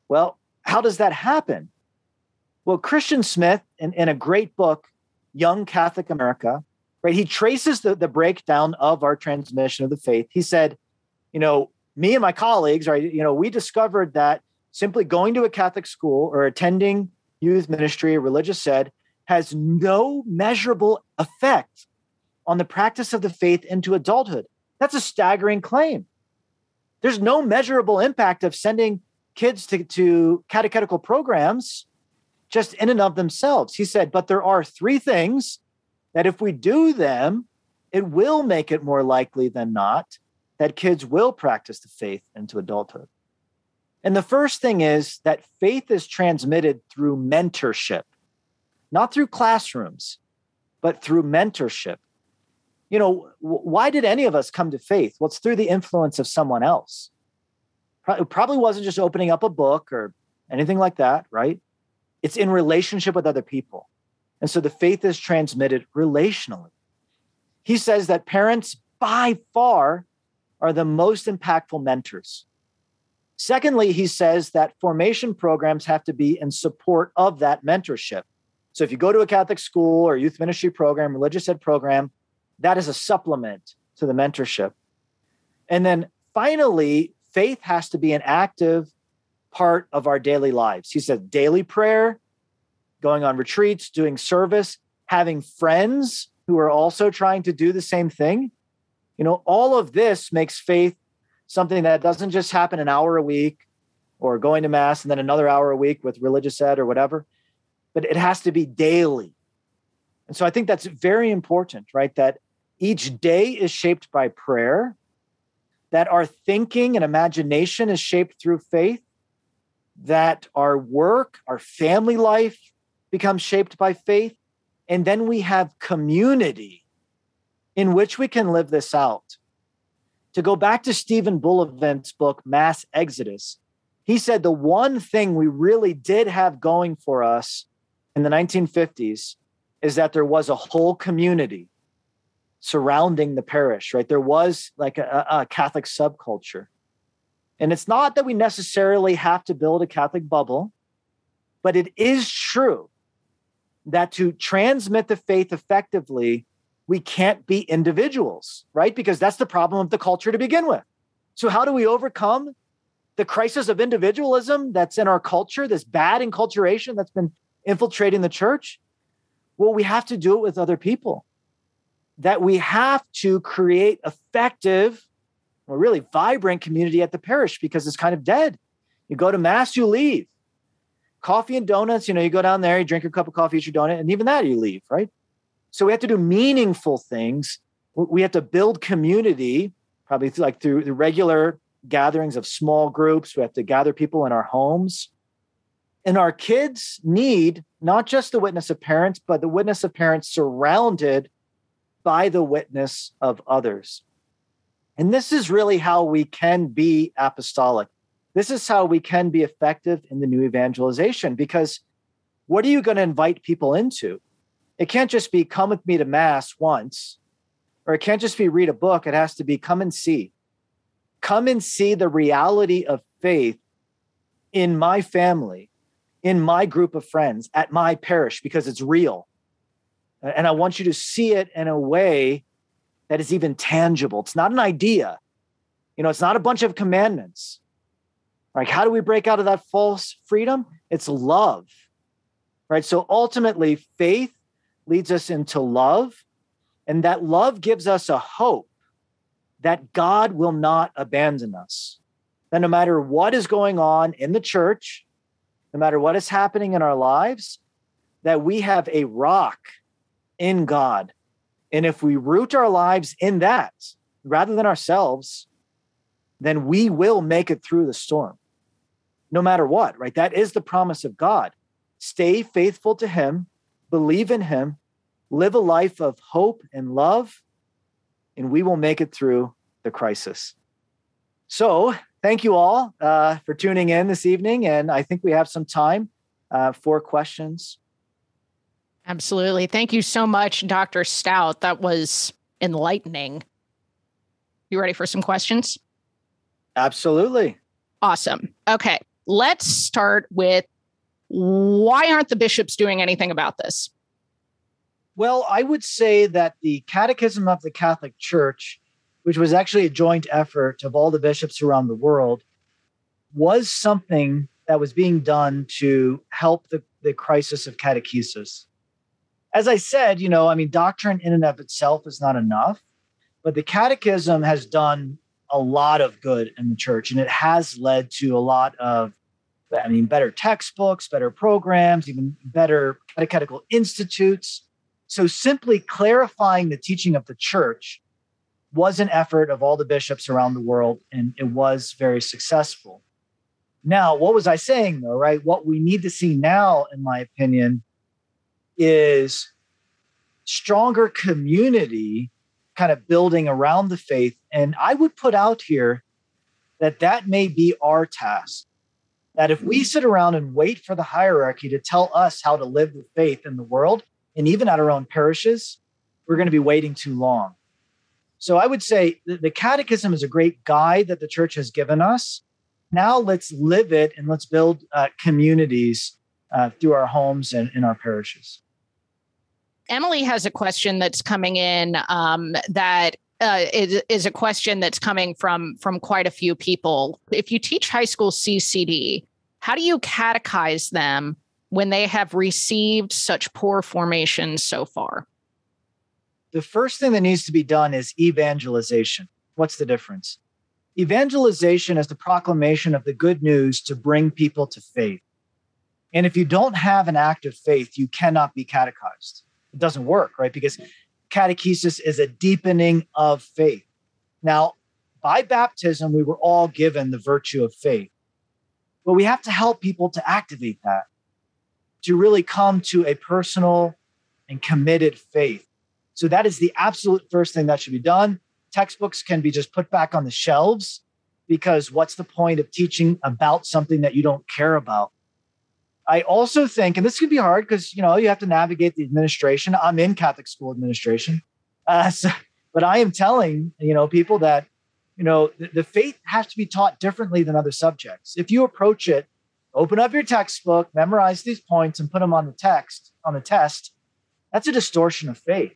Well, how does that happen? Well, Christian Smith, in, in a great book, Young Catholic America, right, he traces the, the breakdown of our transmission of the faith. He said, you know, me and my colleagues, right, you know, we discovered that simply going to a Catholic school or attending youth ministry religious said has no measurable effect on the practice of the faith into adulthood. That's a staggering claim. There's no measurable impact of sending kids to, to catechetical programs just in and of themselves. He said, but there are three things that if we do them, it will make it more likely than not that kids will practice the faith into adulthood. And the first thing is that faith is transmitted through mentorship, not through classrooms, but through mentorship. You know, why did any of us come to faith? Well, it's through the influence of someone else. It probably wasn't just opening up a book or anything like that, right? It's in relationship with other people. And so the faith is transmitted relationally. He says that parents, by far, are the most impactful mentors. Secondly, he says that formation programs have to be in support of that mentorship. So if you go to a Catholic school or youth ministry program, religious ed program, that is a supplement to the mentorship. And then finally, faith has to be an active part of our daily lives. He said daily prayer, going on retreats, doing service, having friends who are also trying to do the same thing. You know, all of this makes faith something that doesn't just happen an hour a week or going to mass and then another hour a week with religious ed or whatever, but it has to be daily. And so I think that's very important, right? That each day is shaped by prayer, that our thinking and imagination is shaped through faith, that our work, our family life becomes shaped by faith, and then we have community in which we can live this out. To go back to Stephen Bullivant's book, Mass Exodus, he said the one thing we really did have going for us in the 1950s is that there was a whole community surrounding the parish, right? There was like a, a Catholic subculture. And it's not that we necessarily have to build a Catholic bubble, but it is true that to transmit the faith effectively, we can't be individuals, right? Because that's the problem of the culture to begin with. So, how do we overcome the crisis of individualism that's in our culture, this bad enculturation that's been infiltrating the church? Well, we have to do it with other people. That we have to create effective, or really vibrant community at the parish because it's kind of dead. You go to mass, you leave. Coffee and donuts, you know, you go down there, you drink your cup of coffee, eat your donut, and even that you leave, right? So we have to do meaningful things. We have to build community, probably like through the regular gatherings of small groups. We have to gather people in our homes. And our kids need not just the witness of parents, but the witness of parents surrounded by the witness of others. And this is really how we can be apostolic. This is how we can be effective in the new evangelization because what are you going to invite people into? it can't just be come with me to mass once, or it can't just be read a book. It has to be come and see. Come and see the reality of faith in my family, in my group of friends, at my parish, because it's real. And I want you to see it in a way that is even tangible. It's not an idea. You know, it's not a bunch of commandments. Like, how do we break out of that false freedom? It's love, right? So ultimately, faith leads us into love, and that love gives us a hope that God will not abandon us. That no matter what is going on in the church, no matter what is happening in our lives, that we have a rock in God. And if we root our lives in that rather than ourselves, then we will make it through the storm, no matter what, right? That is the promise of God. Stay faithful to Him, believe in Him, live a life of hope and love, and we will make it through the crisis. So, thank you all uh, for tuning in this evening. And I think we have some time uh, for questions. Absolutely. Thank you so much, Dr. Staudt. That was enlightening. You ready for some questions? Absolutely. Awesome. Okay. Let's start with why aren't the bishops doing anything about this? Well, I would say that the Catechism of the Catholic Church, which was actually a joint effort of all the bishops around the world, was something that was being done to help the, the crisis of catechesis. As I said, you know, I mean, doctrine in and of itself is not enough, but the catechism has done a lot of good in the church and it has led to a lot of I mean, better textbooks, better programs, even better catechetical institutes. so simply clarifying the teaching of the church was an effort of all the bishops around the world, and it was very successful. Now, what was I saying though, right? What we need to see now, in my opinion, is stronger community kind of building around the faith. And I would put out here that that may be our task. That if we sit around and wait for the hierarchy to tell us how to live the faith in the world, and even at our own parishes, we're going to be waiting too long. So I would say the catechism is a great guide that the church has given us. Now let's live it and let's build uh, communities uh, through our homes and in our parishes. Emily has a question that's coming in um, that uh, is, is a question that's coming from from quite a few people. If you teach high school CCD, how do you catechize them when they have received such poor formation so far? The first thing that needs to be done is evangelization. What's the difference? Evangelization is the proclamation of the good news to bring people to faith. And if you don't have an active faith, you cannot be catechized. It doesn't work, right? Because catechesis is a deepening of faith. Now, by baptism, we were all given the virtue of faith, but we have to help people to activate that to really come to a personal and committed faith. So that is the absolute first thing that should be done. Textbooks can be just put back on the shelves because what's the point of teaching about something that you don't care about? I also think, and this can be hard because you know you have to navigate the administration. I'm in Catholic school administration, uh, so, but I am telling you know people that you know the, the faith has to be taught differently than other subjects. If you approach it open up your textbook, memorize these points, and put them on the text on the test, that's a distortion of faith.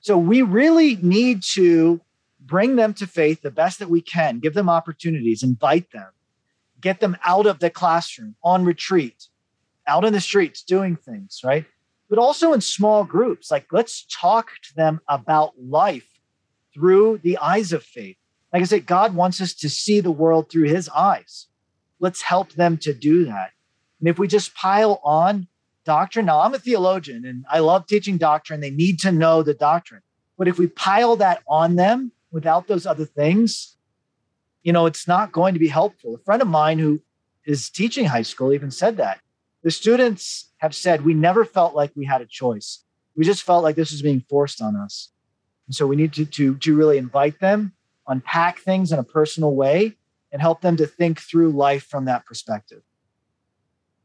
So we really need to bring them to faith the best that we can, give them opportunities, invite them, get them out of the classroom, on retreat, out in the streets, doing things, right? But also in small groups. Like, let's talk to them about life through the eyes of faith. Like I said, God wants us to see the world through his eyes let's help them to do that. And if we just pile on doctrine, now I'm a theologian and I love teaching doctrine. They need to know the doctrine. But if we pile that on them without those other things, you know, it's not going to be helpful. A friend of mine who is teaching high school even said that. The students have said, we never felt like we had a choice. We just felt like this was being forced on us. And so we need to, to, to really invite them, unpack things in a personal way, and help them to think through life from that perspective.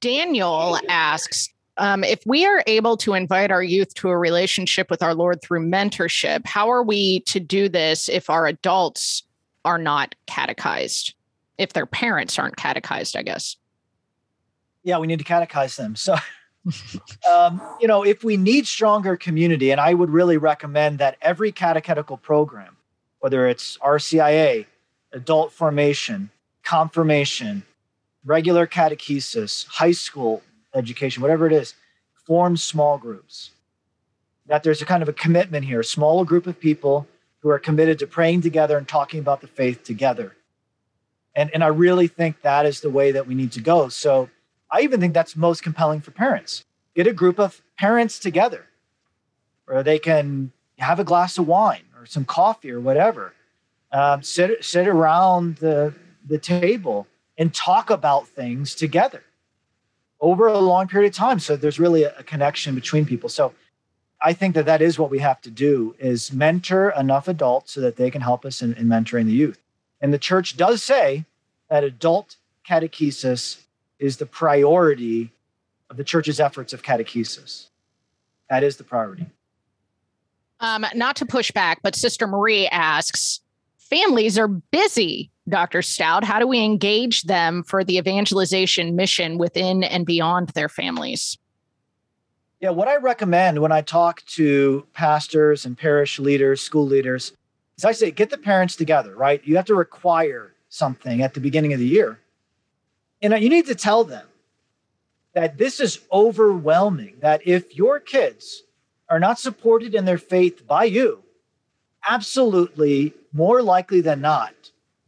Daniel asks um, if we are able to invite our youth to a relationship with our Lord through mentorship, how are we to do this if our adults are not catechized? If their parents aren't catechized, I guess. Yeah, we need to catechize them. So, um, you know, if we need stronger community, and I would really recommend that every catechetical program, whether it's RCIA, adult formation, confirmation, regular catechesis, high school education, whatever it is, form small groups. That there's a kind of a commitment here, a small group of people who are committed to praying together and talking about the faith together. And, and I really think that is the way that we need to go. So I even think that's most compelling for parents. Get a group of parents together where they can have a glass of wine or some coffee or whatever um, sit sit around the the table and talk about things together over a long period of time. So there's really a, a connection between people. So I think that that is what we have to do is mentor enough adults so that they can help us in, in mentoring the youth. And the church does say that adult catechesis is the priority of the church's efforts of catechesis. That is the priority. Um, not to push back, but Sister Marie asks families are busy, Dr. Staudt. How do we engage them for the evangelization mission within and beyond their families? Yeah, what I recommend when I talk to pastors and parish leaders, school leaders, is I say get the parents together, right? You have to require something at the beginning of the year. And you need to tell them that this is overwhelming, that if your kids are not supported in their faith by you, absolutely more likely than not,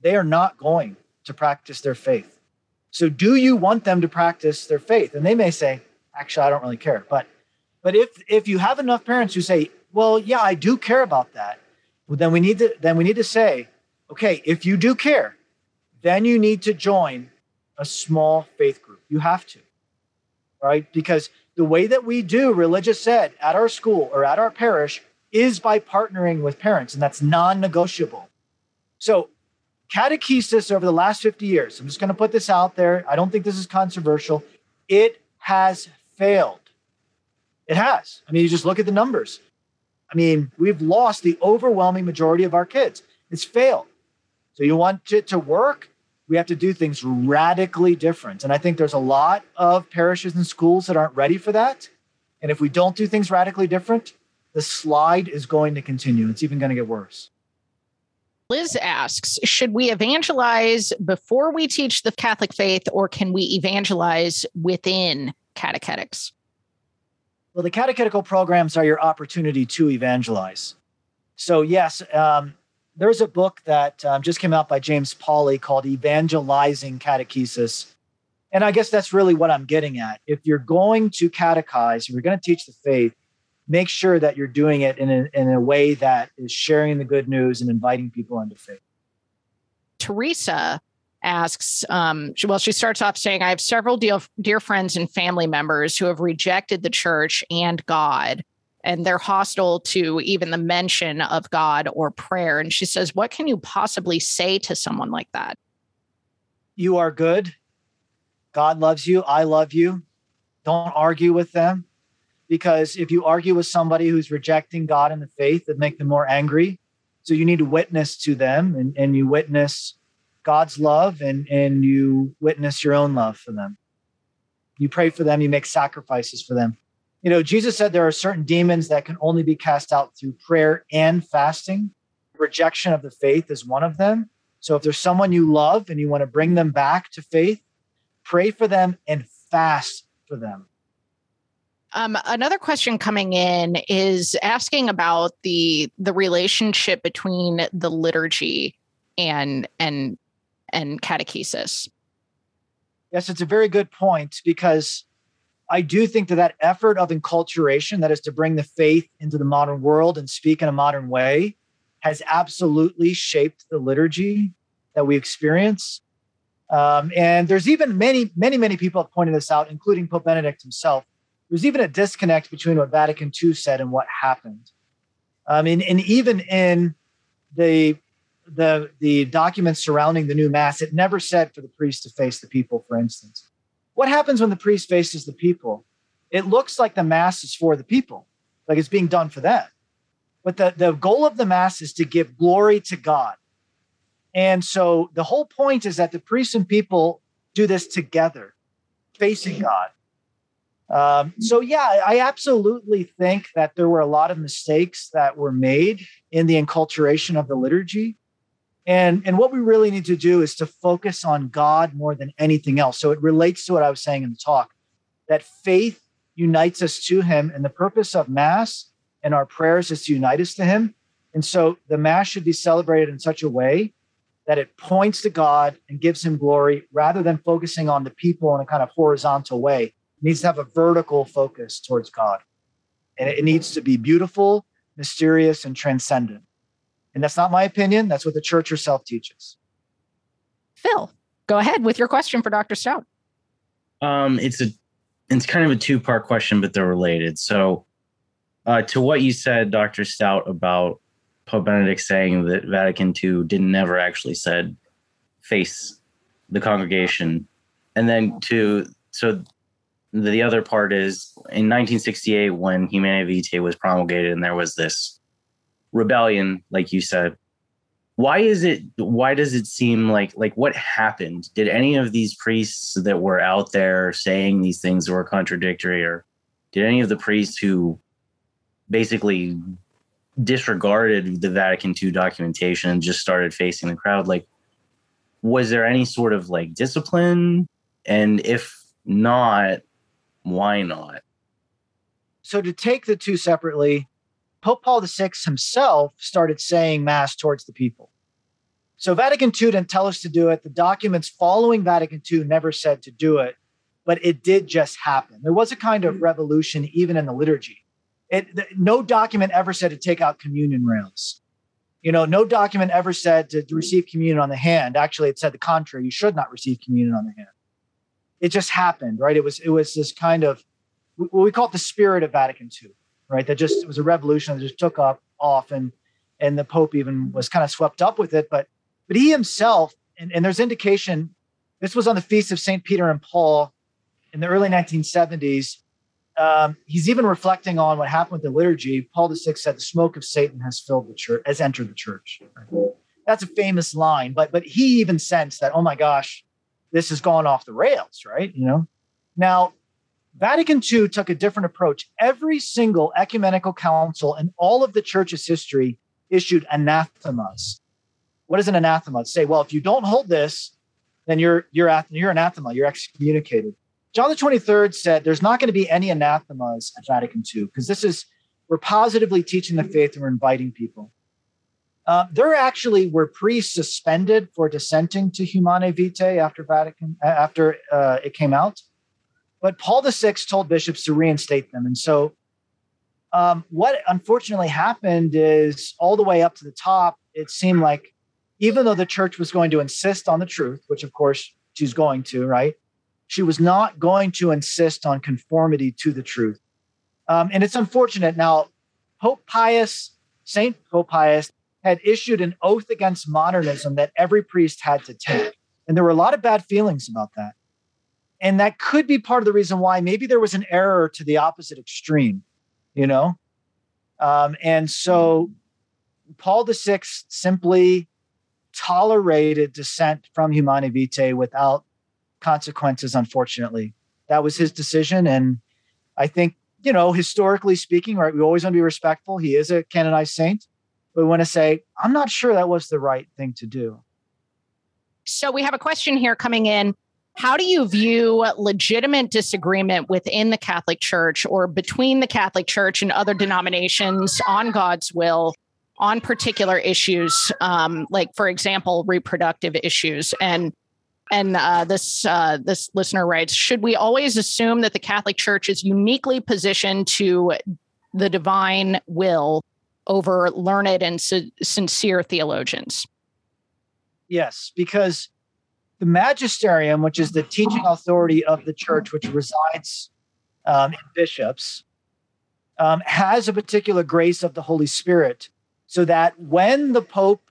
they are not going to practice their faith. So, do you want them to practice their faith? And they may say, actually, I don't really care. But But if if you have enough parents who say, "Well, yeah, I do care about that," well, then we need to then we need to say, "Okay, if you do care, then you need to join a small faith group. You have to, right? Because the way that we do religious ed at our school or at our parish is by partnering with parents, and that's non-negotiable. So catechesis over the last 50 years, I'm just going to put this out there. I don't think this is controversial. It has failed. It has. I mean, you just look at the numbers. I mean, we've lost the overwhelming majority of our kids. It's failed. So you want it to work? We have to do things radically different. And I think there's a lot of parishes and schools that aren't ready for that. And if we don't do things radically different, the slide is going to continue. It's even going to get worse. Liz asks Should we evangelize before we teach the Catholic faith, or can we evangelize within catechetics? Well, the catechetical programs are your opportunity to evangelize. So, yes, um, there's a book that um, just came out by James Pauly called Evangelizing Catechesis. And I guess that's really what I'm getting at. If you're going to catechize, if you're going to teach the faith, make sure that you're doing it in a, in a way that is sharing the good news and inviting people into faith. Teresa asks, um, well, she starts off saying, I have several dear, dear friends and family members who have rejected the church and God, and they're hostile to even the mention of God or prayer. And she says, What can you possibly say to someone like that? You are good. God loves you. I love you. Don't argue with them because if you argue with somebody who's rejecting God and the faith, it make them more angry. So you need to witness to them and, and you witness God's love and, and you witness your own love for them. You pray for them, you make sacrifices for them. You know, Jesus said there are certain demons that can only be cast out through prayer and fasting. Rejection of the faith is one of them. So if there's someone you love and you want to bring them back to faith, pray for them and fast for them. Um, another question coming in is asking about the the relationship between the liturgy and and and catechesis. Yes, it's a very good point because I do think that that effort of enculturation, that is to bring the faith into the modern world and speak in a modern way, has absolutely shaped the liturgy that we experience. Um, and there's even many, many, many people have pointed this out, including Pope Benedict himself, there's even a disconnect between what Vatican II said and what happened. I mean, and even in the the the documents surrounding the new mass, it never said for the priest to face the people. For instance, what happens when the priest faces the people? It looks like the mass is for the people, like it's being done for them. But the, the goal of the mass is to give glory to God. And so the whole point is that the priests and people do this together, facing God. Um, so yeah, I absolutely think that there were a lot of mistakes that were made in the enculturation of the liturgy. And, and what we really need to do is to focus on God more than anything else. So it relates to what I was saying in the talk that faith unites us to Him, and the purpose of Mass and our prayers is to unite us to Him. And so the Mass should be celebrated in such a way that it points to God and gives Him glory rather than focusing on the people in a kind of horizontal way needs to have a vertical focus towards God. And it needs to be beautiful, mysterious, and transcendent. And that's not my opinion. That's what the church herself teaches. Phil, go ahead with your question for Dr. Staudt. Um, it's a it's kind of a two part question, but they're related. So, uh, to what you said, Dr. Staudt, about Pope Benedict saying that Vatican II didn't never actually said face the congregation, and then to so the other part is in 1968 when Humanae Vitae was promulgated and there was this rebellion, like you said. Why is it? Why does it seem like like what happened? Did any of these priests that were out there saying these things were contradictory, or did any of the priests who basically disregarded the Vatican II documentation and just started facing the crowd? Like, was there any sort of like discipline? And if not, why not? So, to take the two separately, Pope Paul VI himself started saying Mass towards the people. So, Vatican II didn't tell us to do it. The documents following Vatican II never said to do it. but it did just happen. There was a kind of mm. revolution even in the liturgy. It, no document ever said to take out communion rails. You know, no document ever said to, to receive communion on the hand. Actually, it said the contrary. You should not receive communion on the hand. It just happened, right? It was it was this kind of what we call it the spirit of Vatican II, right? That just it was a revolution that just took off off and and the Pope even was kind of swept up with it. But but he himself, and, and there's indication, this was on the feast of St. Peter and Paul in the early 1970s. Um, he's even reflecting on what happened with the liturgy. Paul VI said, "The smoke of Satan has filled the church, has entered the church." That's a famous line, but but he even sensed that, oh my gosh, this has gone off the rails, right? You know. Now, Vatican II took a different approach. Every single ecumenical council in all of the church's history issued anathemas. What is an anathema? Say, well, if you don't hold this, then you're you're you're anathema. You're excommunicated. John the 23rd said there's not going to be any anathemas at Vatican II because this is we're positively teaching the faith and we're inviting people. Uh, there actually were priests suspended for dissenting to Humanae Vitae after Vatican after uh, it came out, but Paul VI told bishops to reinstate them, and so um, what unfortunately happened is all the way up to the top, it seemed like even though the church was going to insist on the truth, which of course she's going to, right? She was not going to insist on conformity to the truth. Um, and it's unfortunate. Now, Pope Pius, Saint Pope Pius, had issued an oath against modernism that every priest had to take. And there were a lot of bad feelings about that. And that could be part of the reason why maybe there was an error to the opposite extreme you know? Um, and so Paul VI simply tolerated dissent from Humanae Vitae without consequences, unfortunately. That was his decision. And I think, you know, historically speaking, right, we always want to be respectful. He is a canonized saint. We want to say, I'm not sure that was the right thing to do. So we have a question here coming in how do you view legitimate disagreement within the Catholic Church or between the Catholic Church and other denominations on God's will on particular issues, um, like for example, reproductive issues? And and uh, this uh, this listener writes: Should we always assume that the Catholic Church is uniquely positioned to the divine will over learned and sincere theologians? Yes, because the magisterium, which is the teaching authority of the church, which resides um, in bishops, um, has a particular grace of the Holy Spirit, so that when the Pope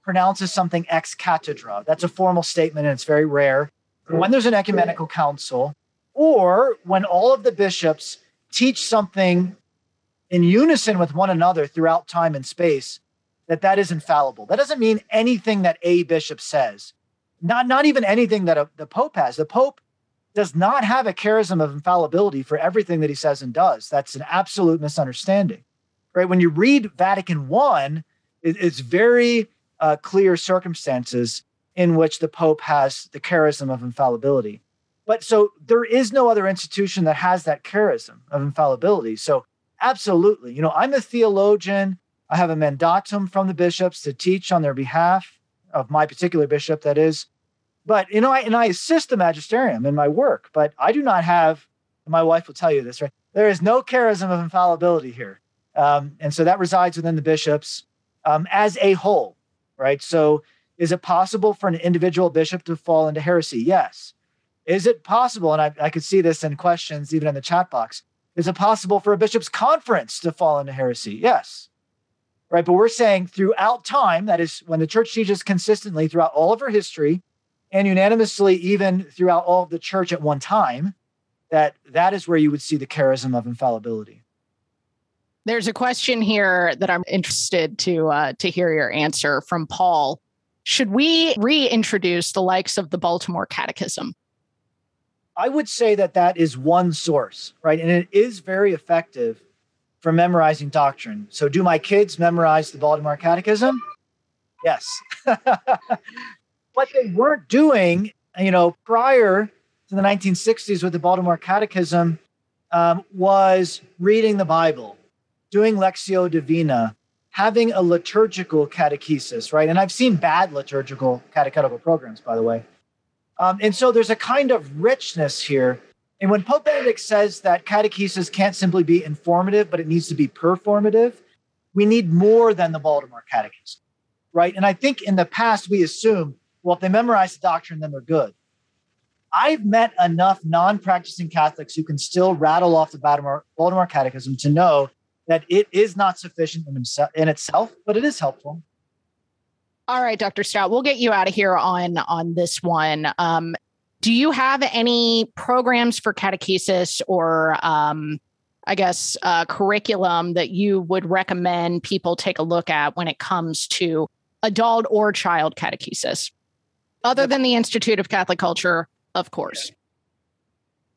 pronounces something ex cathedra, that's a formal statement and it's very rare. When there's an ecumenical council, or when all of the bishops teach something in unison with one another throughout time and space, that that is infallible. That doesn't mean anything that a bishop says not not even anything that a, the Pope has. The Pope does not have a charism of infallibility for everything that he says and does. That's an absolute misunderstanding, right? When you read Vatican One, it, it's very uh, clear circumstances in which the Pope has the charism of infallibility. But so there is no other institution that has that charism of infallibility. So absolutely, you know, I'm a theologian. I have a mandatum from the bishops to teach on their behalf of my particular bishop, that is. But you know, I and I assist the magisterium in my work, but I do not have. My wife will tell you this, right? There is no charism of infallibility here, um, and so that resides within the bishops um, as a whole, right? So, is it possible for an individual bishop to fall into heresy? Yes. Is it possible? And I, I could see this in questions even in the chat box. Is it possible for a bishop's conference to fall into heresy? Yes. Right. But we're saying throughout time, that is when the church teaches consistently throughout all of her history, and unanimously even throughout all of the church at one time that that is where you would see the charism of infallibility. There's a question here that i'm interested to uh, to hear your answer from paul. Should we reintroduce the likes of the baltimore catechism? I would say that that is one source right? And it is very effective for memorizing doctrine so do my kids memorize the baltimore catechism yes what they weren't doing, you know, prior to the 1960s with the Baltimore Catechism um, was reading the Bible, doing Lectio Divina, having a liturgical catechesis, right? And I've seen bad liturgical catechetical programs, by the way. Um, and so there's a kind of richness here. And when Pope Benedict says that catechesis can't simply be informative, but it needs to be performative, we need more than the Baltimore Catechism, right? And I think in the past we assume, well, if they memorize the doctrine, then they're good. I've met enough non practicing Catholics who can still rattle off the Baltimore, Baltimore Catechism to know that it is not sufficient in, himself, in itself, but it is helpful. All right, Dr. Staudt, we'll get you out of here on on this one. Um, do you have any programs for catechesis or um, I guess uh, curriculum that you would recommend people take a look at when it comes to adult or child catechesis, other than the Institute of Catholic Culture, of course?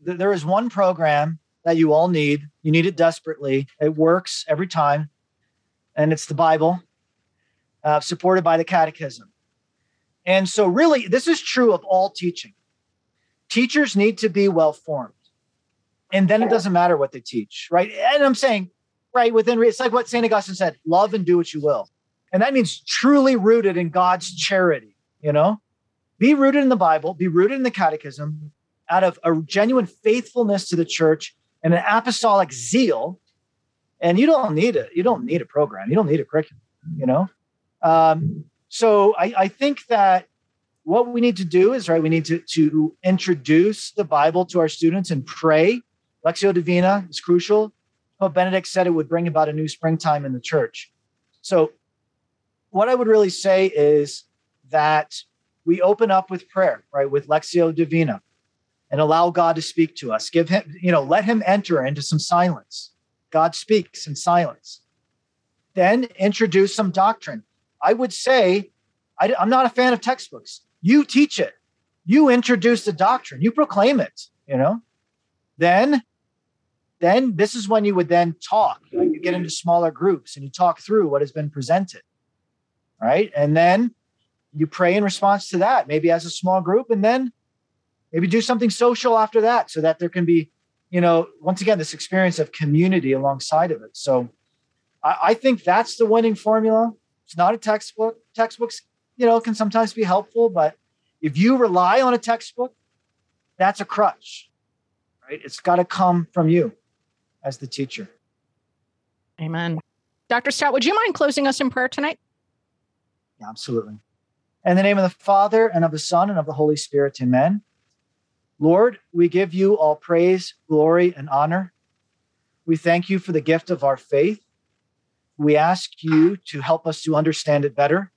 There is one program that you all need. You need it desperately. It works every time, and it's the Bible, uh, supported by the Catechism. And so, really, this is true of all teaching. Teachers need to be well formed, and then it doesn't matter what they teach, right? And I'm saying, right within it's like what Saint Augustine said: "Love and do what you will," and that means truly rooted in God's charity. You know, be rooted in the Bible, be rooted in the Catechism, out of a genuine faithfulness to the church and an apostolic zeal. And you don't need it. You don't need a program. You don't need a curriculum. You know. Um, so I, I think that what we need to do is right. We need to to introduce the Bible to our students and pray. Lectio Divina is crucial. Pope Benedict said it would bring about a new springtime in the church. So, what I would really say is that we open up with prayer, right, with Lectio Divina, and allow God to speak to us. Give him, you know, let him enter into some silence. God speaks in silence. Then introduce some doctrine. I would say, I, I'm not a fan of textbooks. You teach it. You introduce the doctrine. You proclaim it. You know. Then, then this is when you would then talk. Right? You get into smaller groups and you talk through what has been presented. Right, and then you pray in response to that, maybe as a small group, and then maybe do something social after that so that there can be, you know, once again, this experience of community alongside of it. So I, I think that's the winning formula. It's not a textbook. Textbooks, you know, can sometimes be helpful, but if you rely on a textbook, that's a crutch, right? It's got to come from you as the teacher. Amen. Dr. Staudt, would you mind closing us in prayer tonight? Yeah, absolutely. In the name of the Father, and of the Son, and of the Holy Spirit, amen. Lord, we give you all praise, glory, and honor. We thank you for the gift of our faith. We ask you to help us to understand it better.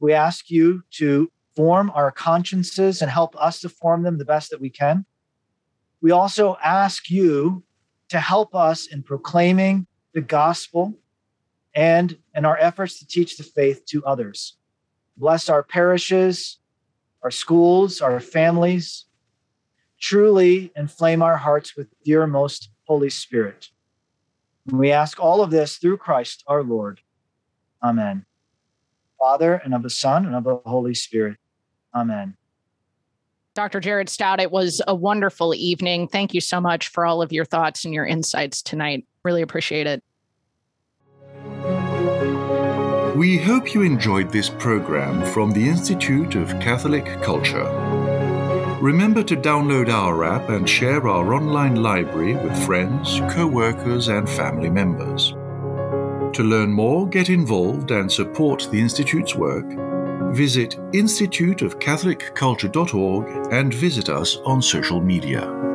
We ask you to form our consciences and help us to form them the best that we can. We also ask you to help us in proclaiming the gospel and in our efforts to teach the faith to others. Bless our parishes, our schools, our families. Truly inflame our hearts with your most Holy Spirit. And we ask all of this through Christ our Lord. Amen. Father, and of the Son, and of the Holy Spirit. Amen. Dr. Jared Staudt, it was a wonderful evening. Thank you so much for all of your thoughts and your insights tonight. Really appreciate it. We hope you enjoyed this program from the Institute of Catholic Culture. Remember to download our app and share our online library with friends, co workers, and family members. To learn more, get involved, and support the Institute's work, visit instituteofcatholicculture.org and visit us on social media.